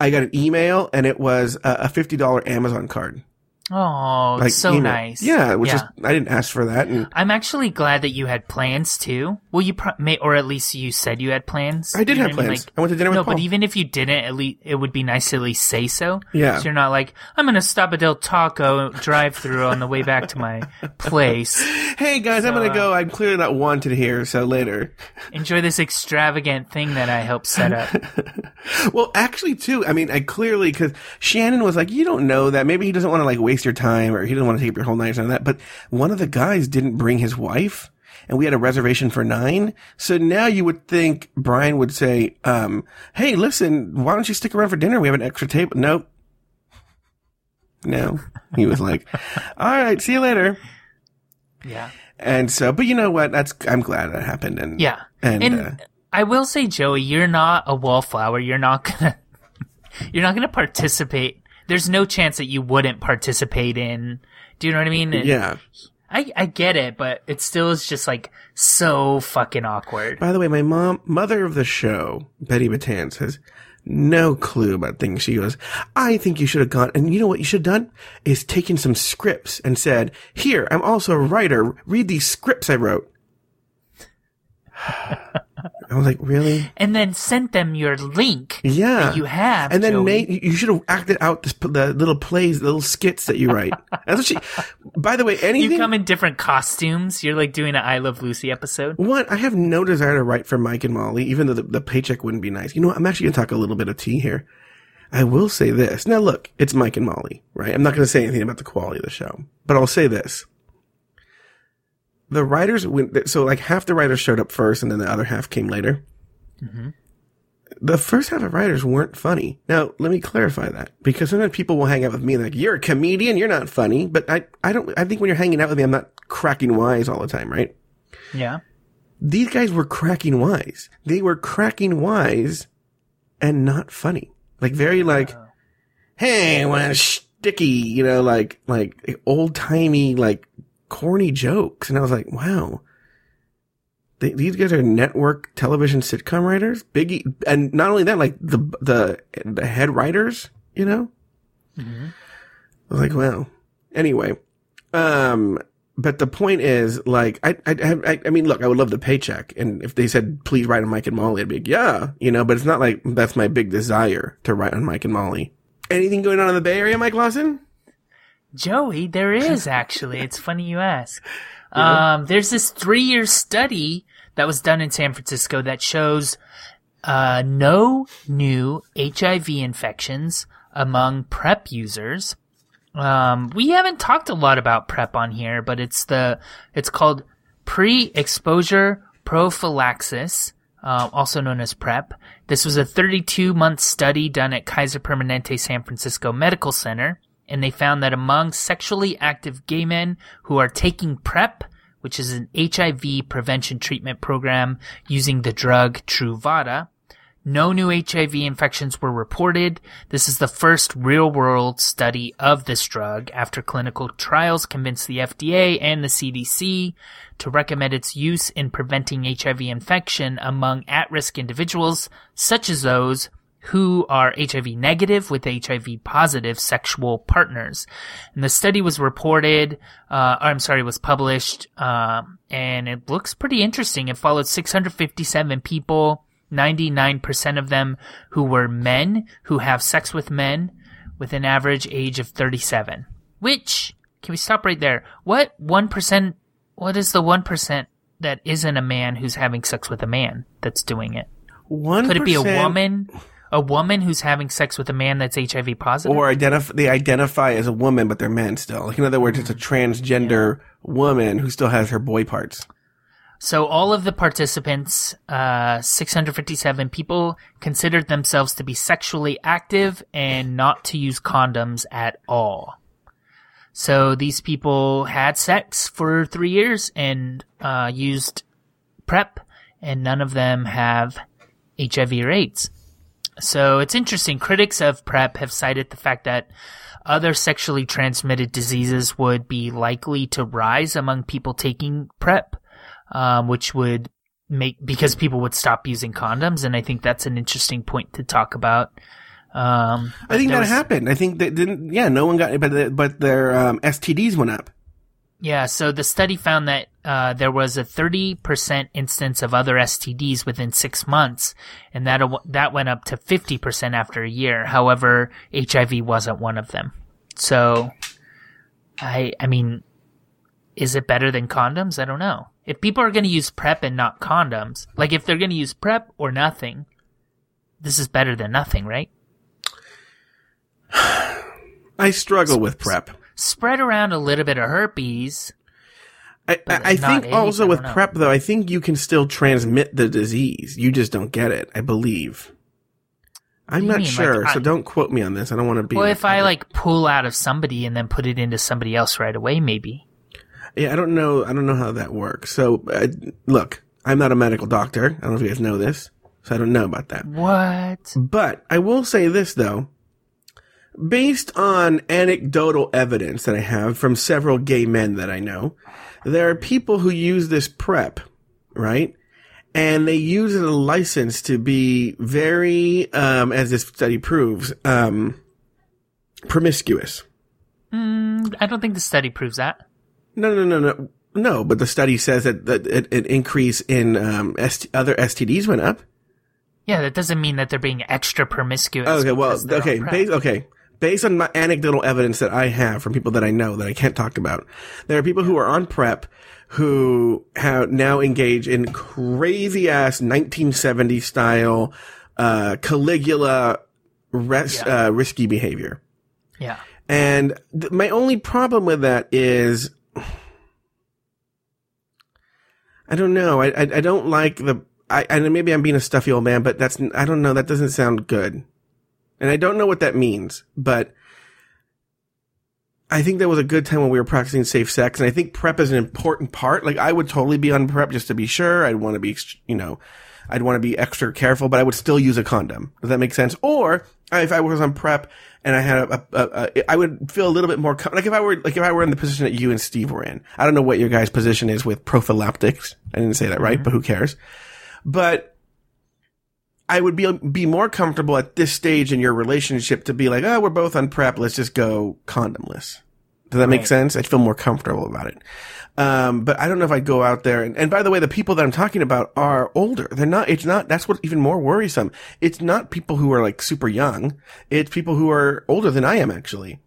I got an email and it was a, a fifty dollar Amazon card. Oh, Like so you know, nice. Yeah, which is I didn't ask for that, and I'm actually glad that you had plans too. Well, you pro- may, or at least you said you had plans. I did You have what mean? plans. I went to dinner with no, but even if you didn't, at least it would be nice to at least say so. Yeah. So you're not like I'm gonna stop at Del Taco drive through on the way back to my place. hey guys, I'm gonna uh, go. I'm clearly not wanted here, so later. Enjoy this extravagant thing that I helped set up. Well, actually, too. I mean, I clearly because Shannon was like, "You don't know that. Maybe he doesn't want to like waste your time, or he didn't want to take up your whole night and that." But one of the guys didn't bring his wife, and we had a reservation for nine. So now you would think Brian would say, um, "Hey, listen, why don't you stick around for dinner? We have an extra table." Nope. No, he was like, "All right, see you later." Yeah. And so, but you know what? That's I'm glad that happened. And Yeah. and, And, uh, I will say, Joey, you're not a wallflower. You're not gonna, you're not gonna participate. There's no chance that you wouldn't participate in. Do you know what I mean? And yeah. I, I get it, but it still is just like so fucking awkward. By the way, my mom, mother of the show, Betty Batanz, has no clue about things. She goes, I think you should have gone, and you know what you should have done? Is taken some scripts and said, here, I'm also a writer. Read these scripts I wrote. I was like, really? And then sent them your link. Yeah. that you have. And then Joey. made, you should have acted out this, the little plays, the little skits that you write. That's what she, by the way, anything. You come in different costumes. You're like doing an I Love Lucy episode. What? I have no desire to write for Mike and Molly, even though the, the paycheck wouldn't be nice. You know what? I'm actually going to talk a little bit of tea here. I will say this. Now look, it's Mike and Molly, right? I'm not going to say anything about the quality of the show, but I'll say this. The writers, went, so like half the writers showed up first and then the other half came later. Mm-hmm. The first half of writers weren't funny. Now, let me clarify that because sometimes people will hang out with me and like, you're a comedian, you're not funny. But I, I don't, I think when you're hanging out with me, I'm not cracking wise all the time, right? Yeah. these guys were cracking wise. They were cracking wise and not funny. Like very like, hey, well, sticky, you know, like, like old timey, like corny jokes. And I was like, wow. They, these guys are network television sitcom writers, Biggie, and not only that, like the the the head writers, you know. I was like, wow. Anyway, um, but the point is, like, I, I, I, I mean, look, I would love the paycheck, and if they said, please write on Mike and Molly, I'd be like, yeah, you know, but it's not like that's my big desire to write on Mike and Molly. Anything going on in the Bay Area, Mike Lawson? Joey, there is actually. It's funny you ask. Um, there's this three year study that was done in San Francisco that shows uh, no new HIV infections among PrEP users. Um, we haven't talked a lot about PrEP on here, but it's the it's called pre-exposure prophylaxis, uh, also known as PrEP. This was a 32 month study done at Kaiser Permanente San Francisco Medical Center, and they found that among sexually active gay men who are taking PrEP, which is an HIV prevention treatment program using the drug Truvada, no new HIV infections were reported. This is the first real world study of this drug after clinical trials convinced the FDA and the CDC to recommend its use in preventing HIV infection among at risk individuals, such as those who are HIV negative with HIV positive sexual partners. And the study was reported, uh, or I'm sorry, was published, um, and it looks pretty interesting. It followed 657 people 99% of them who were men who have sex with men with an average age of 37. Which, can we stop right there? What 1%, what is the 1% that isn't a man who's having sex with a man that's doing it? One Could it be a woman? A woman who's having sex with a man that's HIV positive? or identify they identify as a woman, but they're men still. Like in other words, it's a transgender woman who still has her boy parts. So all of the participants, uh, 657 people, considered themselves to be sexually active and not to use condoms at all. So these people had sex for three years and uh, used PrEP, and none of them have HIV or AIDS. So it's interesting. Critics of PrEP have cited the fact that other sexually transmitted diseases would be likely to rise among people taking PrEP um, which would make because people would stop using condoms, and I think that's an interesting point to talk about. Um, I think that was- happened. I think that didn't. Yeah, no one got, but the- but their um, STDs went up. Yeah, so the study found that uh, there was a 30% instance of other STDs within six months, and that that went up to 50% after a year. However, HIV wasn't one of them. So, I I mean, is it better than condoms? I don't know. If people are going to use PrEP and not condoms, like if they're going to use PrEP or nothing, this is better than nothing, right? I struggle with prep. Spread around a little bit of herpes. I, I, think also I with know. prep though, I think you can still transmit the disease. You just don't get it. I believe. I'm not mean? Like, sure, so I- don't quote me on this. I don't want to be. Well, if I like pull out of somebody and then put it into somebody else right away, maybe. Yeah, I don't know. I don't know how that works. So, uh, look, I'm not a medical doctor. I don't know if you guys know this, so I don't know about that. What? But I will say this though. Based on anecdotal evidence that I have from several gay men that I know, there are people who use this prep, right? And they use it as a license to be very, um, as this study proves, um, promiscuous. Mm, I don't think the study proves that. No, no, no, no, no. But the study says that, that an an increase in um, ST- other STDs went up. Yeah, that doesn't mean that they're being extra promiscuous. Okay, well, okay, based, okay. Based on my anecdotal evidence that I have from people that I know that I can't talk about, there are people who are on prep who have now engage in crazy ass 1970s style, uh, Caligula res- Yeah. uh, risky behavior. Yeah. And th- my only problem with that is, I don't know. I, I, I don't like the, I, and maybe I'm being a stuffy old man, but that's, I don't know. That doesn't sound good. And I don't know what that means, but I think that was a good time when we were practicing safe sex. And I think prep is an important part. Like I would totally be on prep just to be sure. I'd want to be, you know, I'd want to be extra careful, but I would still use a condom. Does that make sense? Or if I was on prep and I had a, a, a, a I would feel a little bit more, com- like if I were, like if I were in the position that you and Steve were in. I don't know what your guys' position is with prophylactics. I didn't say that right, mm-hmm. but who cares? But I would be be more comfortable at this stage in your relationship to be like, oh, we're both on prep. Let's just go condomless. Does that make sense? I'd feel more comfortable about it. Um, but I don't know if I'd go out there. And, and by the way, the people that I'm talking about are older. They're not, it's not, that's what's even more worrisome. It's not people who are like super young. It's people who are older than I am actually.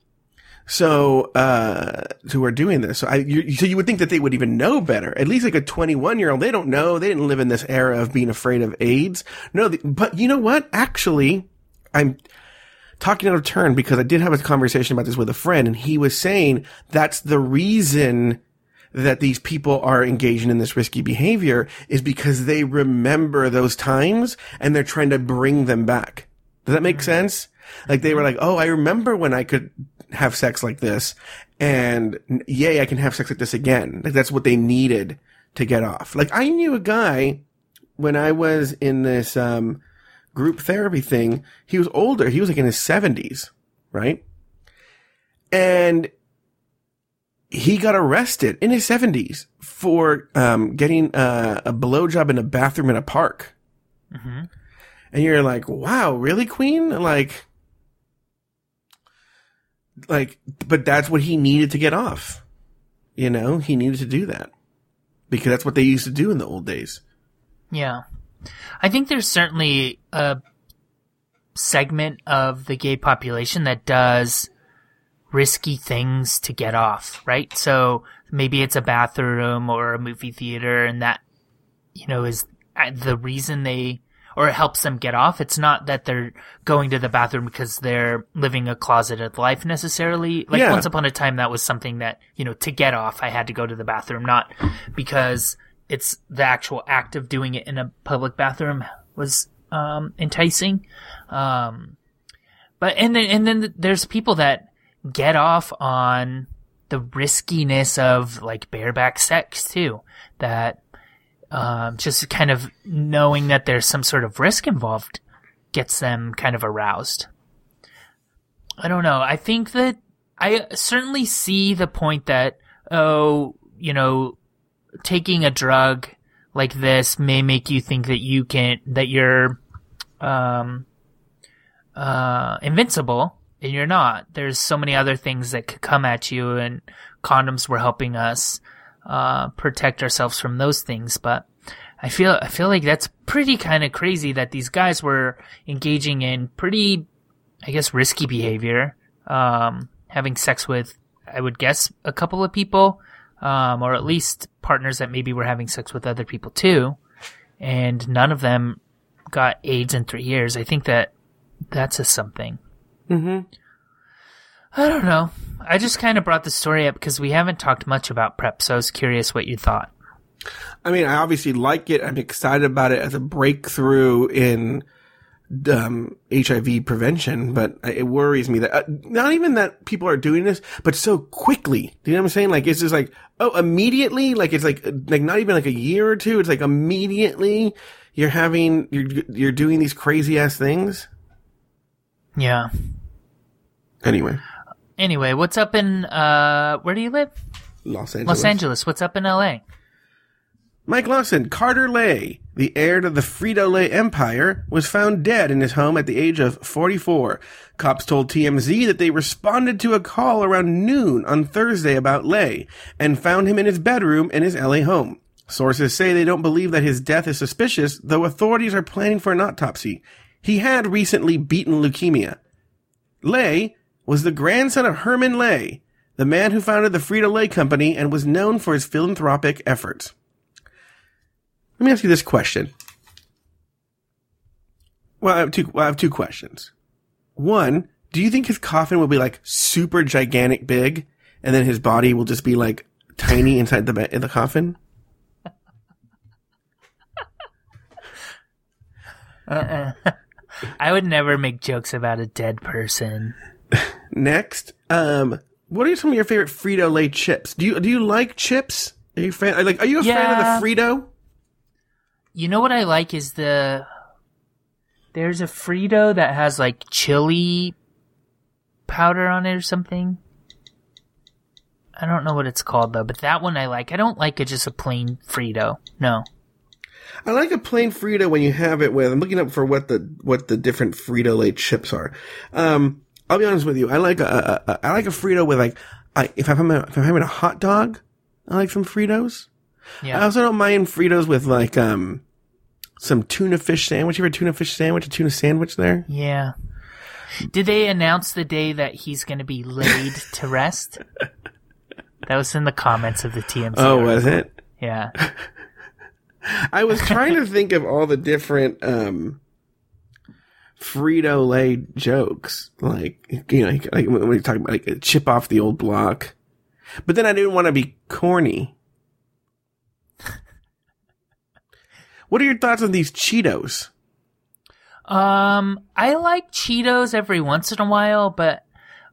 So, uh, who are doing this. So I, you, so you would think that they would even know better. At least like a 21 year old, they don't know. They didn't live in this era of being afraid of AIDS. No, the, but you know what? Actually, I'm talking out of turn because I did have a conversation about this with a friend and he was saying that's the reason that these people are engaging in this risky behavior is because they remember those times and they're trying to bring them back. Does that make sense? Like they were like, oh, I remember when I could have sex like this and yay, I can have sex like this again. Like that's what they needed to get off. Like I knew a guy when I was in this, um, group therapy thing. He was older. He was like in his seventies, right? And he got arrested in his seventies for, um, getting, uh, a blowjob in a bathroom in a park. hmm And you're like, wow, really, Queen? Like, like, but that's what he needed to get off. You know, he needed to do that because that's what they used to do in the old days. Yeah. I think there's certainly a segment of the gay population that does risky things to get off, right? So maybe it's a bathroom or a movie theater and that, you know, is uh, the reason they, or it helps them get off. It's not that they're going to the bathroom because they're living a closeted life necessarily. Like Yeah. once upon a time, that was something that, you know, to get off, I had to go to the bathroom, not because it's the actual act of doing it in a public bathroom was, um, enticing. Um, but, and then, and then there's people that get off on the riskiness of like bareback sex too. That, um, just kind of knowing that there's some sort of risk involved gets them kind of aroused. I don't know. I think that I certainly see the point that, oh, you know, taking a drug like this may make you think that you can, that you're, um, uh, invincible, and you're not. There's so many other things that could come at you, and condoms were helping us uh, protect ourselves from those things. But I feel I feel like that's pretty kind of crazy that these guys were engaging in pretty, I guess, risky behavior, um, having sex with, I would guess, a couple of people, um, or at least partners that maybe were having sex with other people too, and none of them got AIDS in three years. I think that that's a something. Mm-hmm. I don't know. I just kind of brought the story up because we haven't talked much about PrEP, so I was curious what you thought. I mean, I obviously like it. I'm excited about it as a breakthrough in um, HIV prevention, but it worries me that uh, not even that people are doing this, but so quickly. Do you know what I'm saying? Like it's just like oh, immediately. Like it's like like not even like a year or two. It's like immediately you're having you're you're doing these crazy ass things. Yeah. Anyway, Anyway, what's up in uh where do you live? Los Angeles. Los Angeles. What's up in LA? Mike Lawson, Carter Lay, the heir to the Frito Lay empire, was found dead in his home at the age of 44. Cops told TMZ that they responded to a call around noon on Thursday about Lay and found him in his bedroom in his LA home. Sources say they don't believe that his death is suspicious, though authorities are planning for an autopsy. He had recently beaten leukemia. Lay was the grandson of Herman Lay, the man who founded the Frito Lay Company and was known for his philanthropic efforts. Let me ask you this question. Well, I have two. Well, I have two questions. One, do you think his coffin will be like super gigantic big, and then his body will just be like tiny inside the in the coffin? Uh-uh. I would never make jokes about a dead person. Next, um, what are some of your favorite Frito Lay chips? Do you do you like chips? Are you fan? Like, are you a fan of the Frito? You know what I like is the there's a Frito that has like chili powder on it or something. I don't know what it's called though, but that one I like. I don't like it just a plain Frito. No. I like a plain Frito when you have it with. I'm looking up for what the what the different Frito Lay chips are. Um, I'll be honest with you. I like a, a, a I like a Frito with like I, if I'm having a, if I'm having a hot dog, I like some Fritos. Yeah. I also don't mind Fritos with like um some tuna fish sandwich. You ever a tuna fish sandwich, a tuna sandwich there? Yeah. Did they announce the day that he's going to be laid to rest? That was in the comments of the TMZ. Oh, was it? Yeah. I was trying to think of all the different um Frito Lay jokes, like you know, like, like when we talk about like a chip off the old block, but then I didn't want to be corny. what are your thoughts on these Cheetos? Um, I like Cheetos every once in a while, but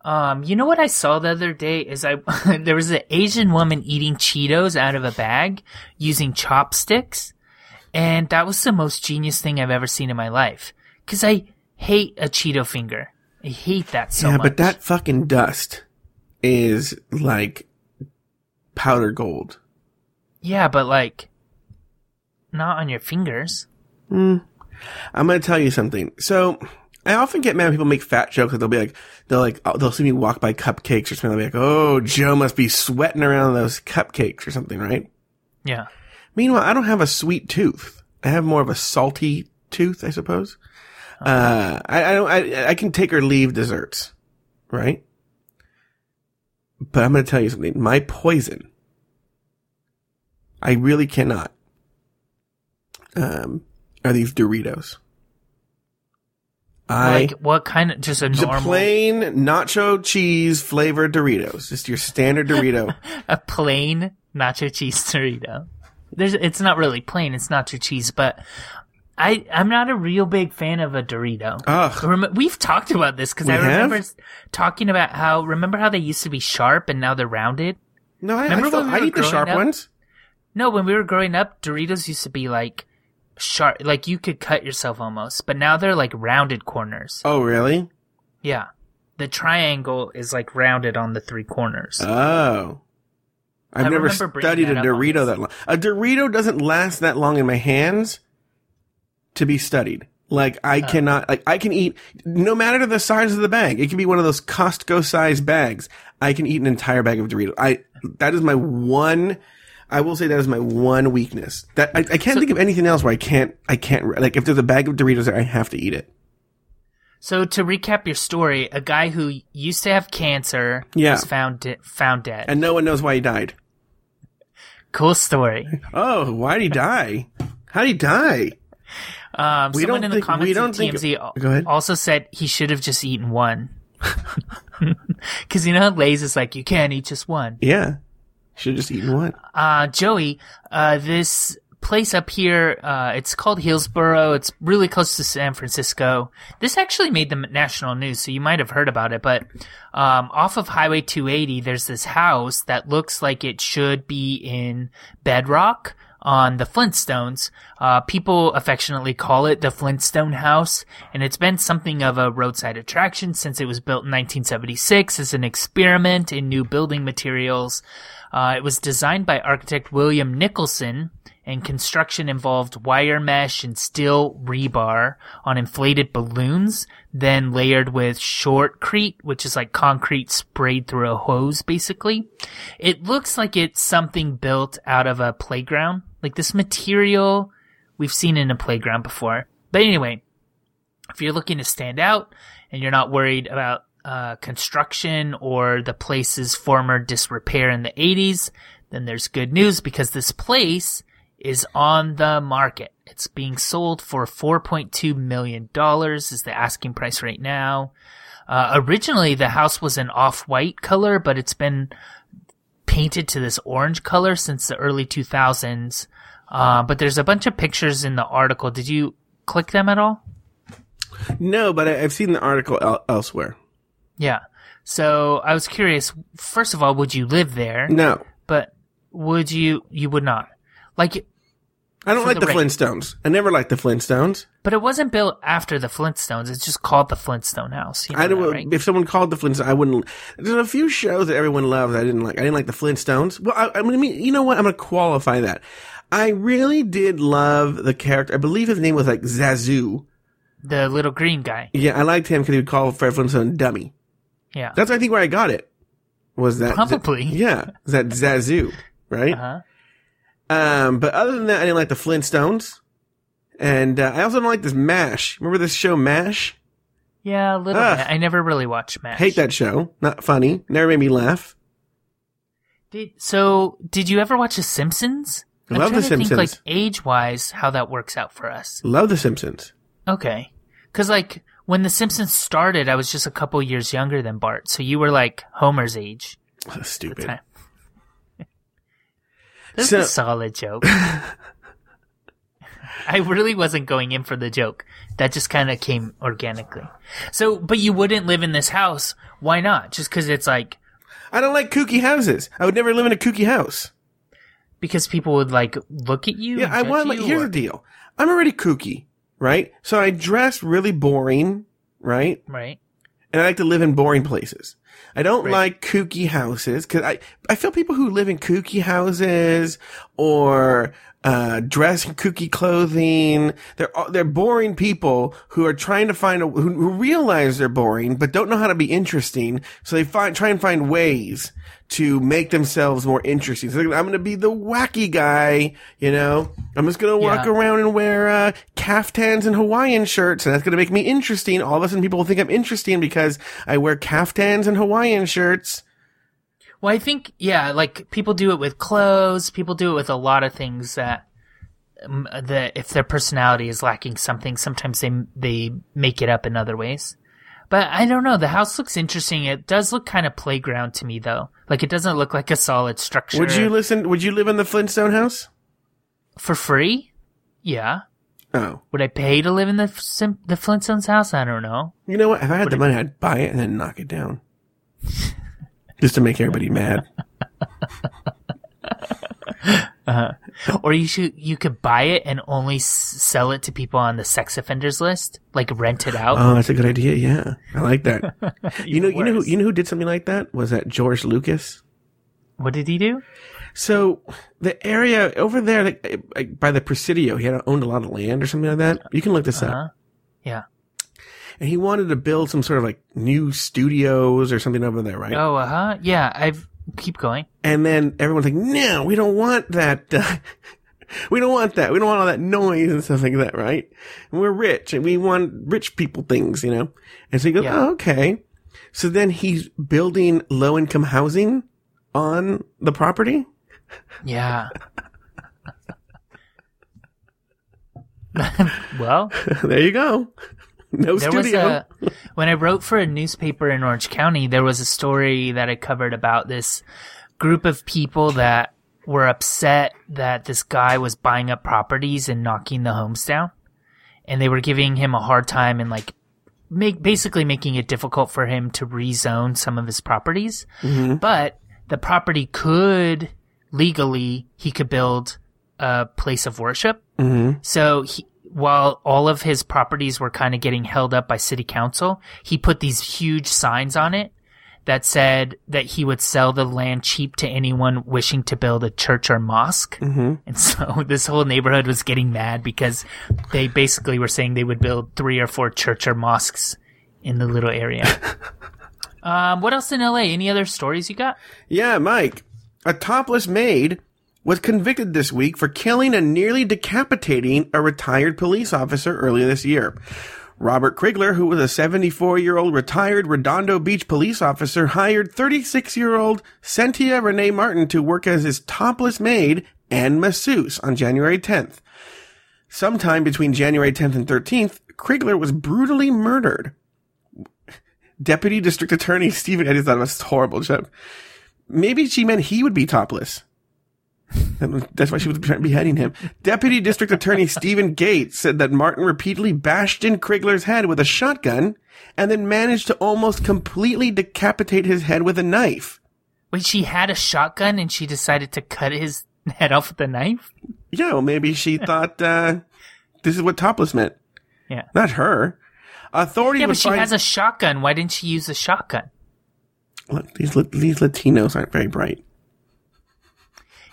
um, you know what I saw the other day is I there was an Asian woman eating Cheetos out of a bag using chopsticks, and that was the most genius thing I've ever seen in my life. Cause I hate a Cheeto finger. I hate that so yeah, much. but that fucking dust is like powder gold. yeah, but like not on your fingers. Hmm. I'm gonna tell you something. So I often get mad when people make fat jokes. That they'll be like, they'll like, oh, they'll see me walk by cupcakes or something. They'll be like, oh, Joe must be sweating around those cupcakes or something, right? Yeah. Meanwhile, I don't have a sweet tooth. I have more of a salty tooth, I suppose. Uh, I, I don't, I, I can take or leave desserts, right? But I'm gonna tell you something. My poison, I really cannot, um, are these Doritos. I, like what kind of just a just normal plain nacho cheese flavored Doritos. Just your standard Dorito. a plain nacho cheese Dorito. There's, it's not really plain. It's nacho cheese, but I, I'm not a real big fan of a Dorito. Ugh. Rem- We've talked about this because I remember have? talking about how remember how they used to be sharp and now they're rounded. No, I, I, Remember still, when we I eat the sharp up? ones. No, when we were growing up, Doritos used to be like sharp, like you could cut yourself almost, but now they're like rounded corners. Oh, really? Yeah, the triangle is like rounded on the three corners. Oh. I've I never studied a that up on Dorito that long. A Dorito doesn't last that long in my hands to be studied. Like I cannot, like I can eat, no matter the size of the bag. It can be one of those Costco size bags. I can eat an entire bag of Doritos. I, that is my one, I will say that is my one weakness. That I, I can't think of anything else where I can't, I can't, like if there's a bag of Doritos there, I have to eat it. So to recap your story, a guy who used to have cancer Yeah. was found de- found dead. And no one knows why he died. cool story. Oh, why did he die? How did he die? Um, We someone in the think- comments we of don't think- TMZ al- also said he should have just eaten one. Because you know how Lay's is like, you can't eat just one. Yeah. Should have just eaten one. Uh, Joey, uh, this place up here, uh, it's called Hillsborough. It's really close to San Francisco. This actually made the national news, so you might have heard about it, but, um, off of Highway 280, there's this house that looks like it should be in Bedrock on the Flintstones. Uh, people affectionately call it the Flintstone House, and it's been something of a roadside attraction since it was built in 1976 as an experiment in new building materials. Uh, it was designed by architect William Nicholson, and construction involved wire mesh and steel rebar on inflated balloons, then layered with shotcrete, which is like concrete sprayed through a hose, basically. It looks like it's something built out of a playground. Like this material we've seen in a playground before. But anyway, if you're looking to stand out and you're not worried about uh, construction or the place's former disrepair in the 80s, then there's good news because this place is on the market. It's being sold for $4.2 million is the asking price right now. Uh, originally the house was an off-white color, but it's been painted to this orange color since the early 2000s. Uh, but there's a bunch of pictures in the article. Did you click them at all? No, but I, I've seen the article el- elsewhere. Yeah. So I was curious. First of all, would you live there? No. But would you? You would not. Like, I don't like the the. Flintstones. I never liked the Flintstones. but it wasn't built after the Flintstones. It's just called the Flintstone House. You know I don't. that, right? If someone called the Flintstones, I wouldn't. There's a few shows that everyone loves. I didn't like. I didn't like the Flintstones. Well, I, I mean, you know what? I'm gonna qualify that. I really did love the character. I believe his name was like Zazu. The little green guy. Yeah, I liked him because he would call Fred Flintstone dummy. Yeah. That's I think where I got it. Was that Probably. yeah, that Zazu, right? Uh-huh. Um, but other than that, I didn't like the Flintstones, and uh, I also don't like this Mash. Remember this show Mash? Yeah, a little Ugh. bit. I never really watched Mash. Hate that show. Not funny. Never made me laugh. Did, so, did you ever watch The Simpsons? I love The to think, like Simpsons. age-wise, how that works out for us. Love the Simpsons. Okay. Cause like, when The Simpsons started, I was just a couple years younger than Bart, so you were like Homer's age. Oh, stupid. That's So- a solid joke. I really wasn't going in for the joke. That just kind of came organically. So, but you wouldn't live in this house. Why not? Just because it's like, I don't like kooky houses. I would never live in a kooky house. Because people would like look at you. Yeah, I want. Like, here's or- the deal. I'm already kooky, right? So I dress really boring, right? Right. and I like to live in boring places. I don't Right. like kooky houses because I, I feel people who live in kooky houses or, uh, dress in kooky clothing, they're, they're boring people who are trying to find a, who, who realize they're boring, but don't know how to be interesting. So they find, try and find ways to make themselves more interesting. So I'm going to be the wacky guy, you know, I'm just going to walk Yeah. around and wear, uh, caftans and Hawaiian shirts and that's going to make me interesting. All of a sudden people will think I'm interesting because I wear caftans and Hawaiian shirts. Well, I think, yeah, like people do it with clothes. People do it with a lot of things that, um, that if their personality is lacking something, sometimes they, they make it up in other ways. But I don't know. The house looks interesting. It does look kind of playground to me though. Like it doesn't look like a solid structure. Would you listen? Would you live in the Flintstone house? for free? Yeah. Oh, Would I pay to live in the Sim- the Flintstones house? I don't know. you know what? If I had the money, I'd buy it and then knock it down. Just to make everybody mad. Or you should you could buy it and only s- sell it to people on the sex offenders list, like rent it out. Oh, that's a good idea. Yeah, I like that. you know, Even you know, who, you know who did something like that? Was that George Lucas? what did he do? So the area over there, like, like by the Presidio, he had owned a lot of land or something like that. You can look this Uh-huh. up. Yeah. And he wanted to build some sort of like new studios or something over there, right? Oh, uh huh. Yeah. I've keep going. And then everyone's like, no, we don't want that. Uh, we don't want that. We don't want all that noise and stuff like that, right? And we're rich and we want rich people things, you know? And so he goes, Yeah. oh, okay. So then he's building low income housing on the property. Yeah. well, there you go. No there was studio. a when I wrote for a newspaper in Orange County, there was a story that I covered about this group of people that were upset that this guy was buying up properties and knocking the homes down, and they were giving him a hard time and like make basically making it difficult for him to rezone some of his properties. Mm-hmm. But the property could legally he could build a place of worship. Mm-hmm. So he, while all of his properties were kind of getting held up by city council, he put these huge signs on it that said that he would sell the land cheap to anyone wishing to build a church or mosque. Mm-hmm. And so this whole neighborhood was getting mad because they basically were saying they would build three or four church or mosques in the little area. um, what else in LA? Any other stories you got? Yeah, Mike. A topless maid was convicted this week for killing and nearly decapitating a retired police officer earlier this year. Robert Krigler, who was a 74 year old retired Redondo Beach police officer, hired 36 year old Cynthia Renee Martin to work as his topless maid and masseuse on January 10th. Sometime between January 10th and 13th, Krigler was brutally murdered. Deputy District Attorney Stephen, just thought it was a horrible joke. Maybe she meant he would be topless. That's why she was beheading him. Deputy District Attorney Stephen Gates said that Martin repeatedly bashed in Krigler's head with a shotgun and then managed to almost completely decapitate his head with a knife. Wait, she had a shotgun and she decided to cut his head off with a knife? Yeah, well, maybe she thought uh, this is what topless meant. Yeah. Not her. Authorities Yeah, but she find has a shotgun. Why didn't she use a shotgun? Look, these these Latinos aren't very bright.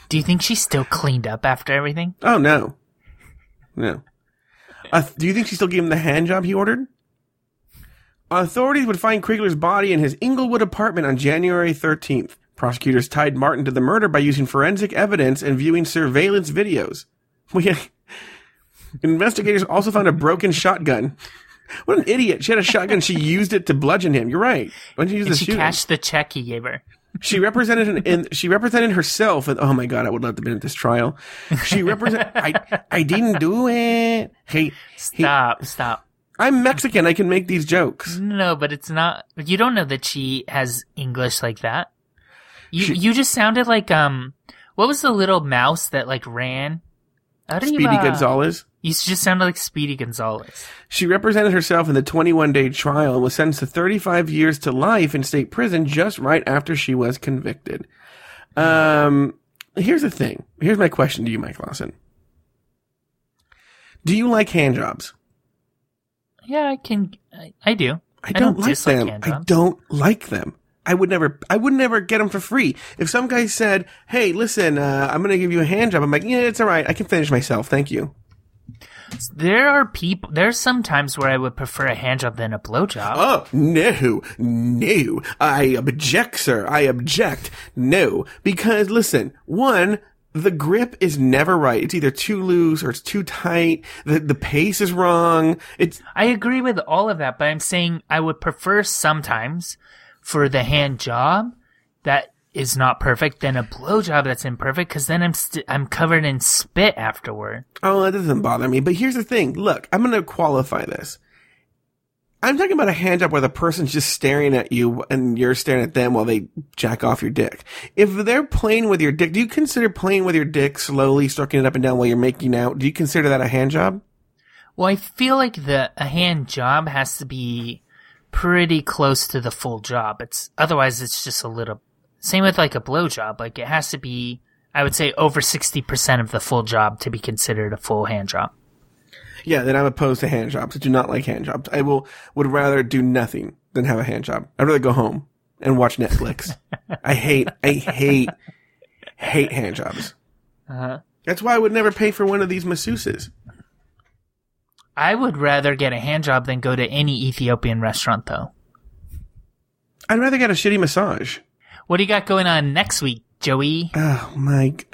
Do you think she still cleaned up after everything? Oh no, no. Uh, do you think she still gave him the hand job he ordered? Authorities would find Kriegler's body in his Inglewood apartment on January 13th. Prosecutors tied Martin to the murder by using forensic evidence and viewing surveillance videos. We, investigators also found a broken shotgun. What an idiot! She had a shotgun. She used it to bludgeon him. You're right. Why didn't you use And the she shooting? cashed the check he gave her. She represented an, in, she represented herself and oh my god, I would love to have been at this trial. She represent I I didn't do it. Hey, hey, Stop, stop. I'm Mexican. I can make these jokes. No, but it's not. You don't know that she has English like that. You She- you just sounded like um. What was the little mouse that like ran? Speedy Arriba. Gonzalez. You just sounded like Speedy Gonzalez. She represented herself in the 21 day trial and was sentenced to 35 years to life in state prison just right after she was convicted. Um, here's the thing. Here's my question to you, Mike Lawson. Do you like hand jobs? Yeah, I can. I, I do. I don't, like them. I don't like them. I would never, I would never get them for free. If some guy said, "Hey, listen, uh, I'm going to give you a hand job," I'm like, "Yeah, it's all right. I can finish myself. Thank you." There are people. There's some times where I would prefer a hand job than a blowjob. Oh no, no! I object, sir. I object. No, because listen, one. The grip is never right. It's either too loose or it's too tight. The the pace is wrong. It's I agree with all of that, but I'm saying I would prefer sometimes for the hand job that is not perfect than a blowjob that's imperfect because then I'm st- I'm covered in spit afterward. Oh, that doesn't bother me. But here's the thing. Look, I'm going to qualify this. I'm talking about a hand job where the person's just staring at you and you're staring at them while they jack off your dick. If they're playing with your dick, do you consider playing with your dick slowly, stroking it up and down while you're making out? Do you consider that a hand job? Well, I feel like the a hand job has to be pretty close to the full job. It's otherwise it's just a little. Same with like a blowjob. Like it has to be, I would say, over sixty percent of the full job to be considered a full hand job. Yeah, then I'm opposed to hand jobs. I do not like hand jobs. I will, would rather do nothing than have a hand job. I'd rather go home and watch Netflix. I hate, I hate, hate hand jobs. Uh-huh. That's why I would never pay for one of these masseuses. I would rather get a hand job than go to any Ethiopian restaurant, though. I'd rather get a shitty massage. What do you got going on next week, Joey? Oh, Mike.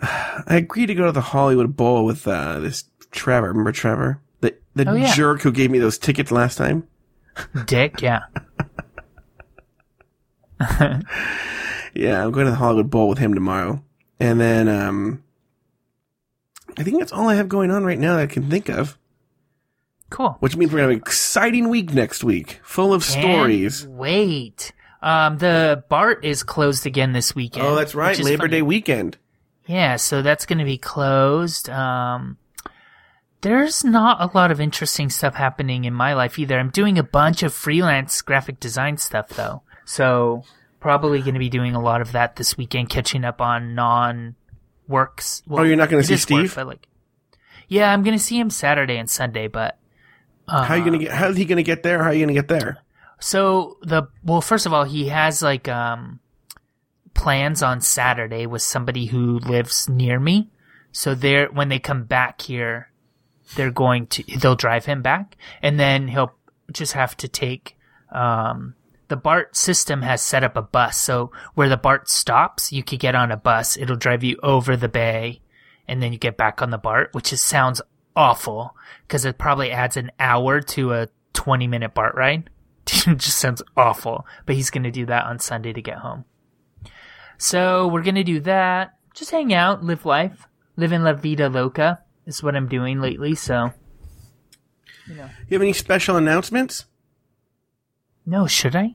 I agreed to go to the Hollywood Bowl with uh, this Trevor. Remember Trevor? The the Oh, yeah. jerk who gave me those tickets last time? Dick, yeah. Yeah, I'm going to the Hollywood Bowl with him tomorrow. And then, um, I think that's all I have going on right now that I can think of. Cool. Which means we're going to have an exciting week next week, full of stories. Can't wait. Um, the BART is closed again this weekend. Oh, that's right. Labor funny. Day weekend. Yeah, so that's going to be closed. Um, there's not a lot of interesting stuff happening in my life either. I'm doing a bunch of freelance graphic design stuff though. So probably going to be doing a lot of that this weekend, catching up on non works. Well, Oh, you're not gonna see work, Steve? but, like, yeah, I'm going to see him Saturday and Sunday, but uh, How are you going to get, how's he going to get there? How are you going to get there? So the well, first of all, he has like um plans on Saturday with somebody who lives near me. So they're when they come back here, they're going to they'll drive him back, and then he'll just have to take um the BART system has set up a bus. So where the BART stops, you could get on a bus. It'll drive you over the bay, and then you get back on the BART, which is sounds awful because it probably adds an hour to a twenty minute BART ride. it just sounds awful. But he's going to do that on Sunday to get home. So we're going to do that. Just hang out, live life, live in la vida loca is what I'm doing lately. So You have any special announcements? no, should I?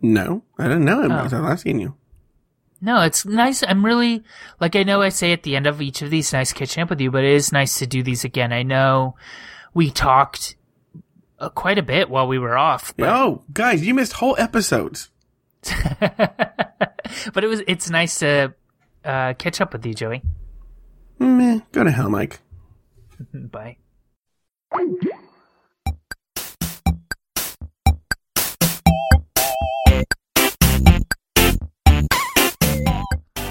No, I don't know. I'm Oh. I'm asking you. No, it's nice. I'm really like I know I say at the end of each of these, nice catching up with you, but it is nice to do these again. I know we talked uh, quite a bit while we were off, but, Oh, guys, you missed whole episodes. but it was it's nice to uh, catch up with you, Joey. Meh, go to hell, Mike. Bye.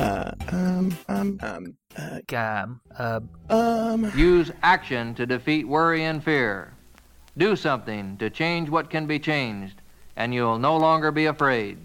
uh, um, um, um, uh, um, uh, um. Use action to defeat worry and fear. Do something to change what can be changed, and you'll no longer be afraid.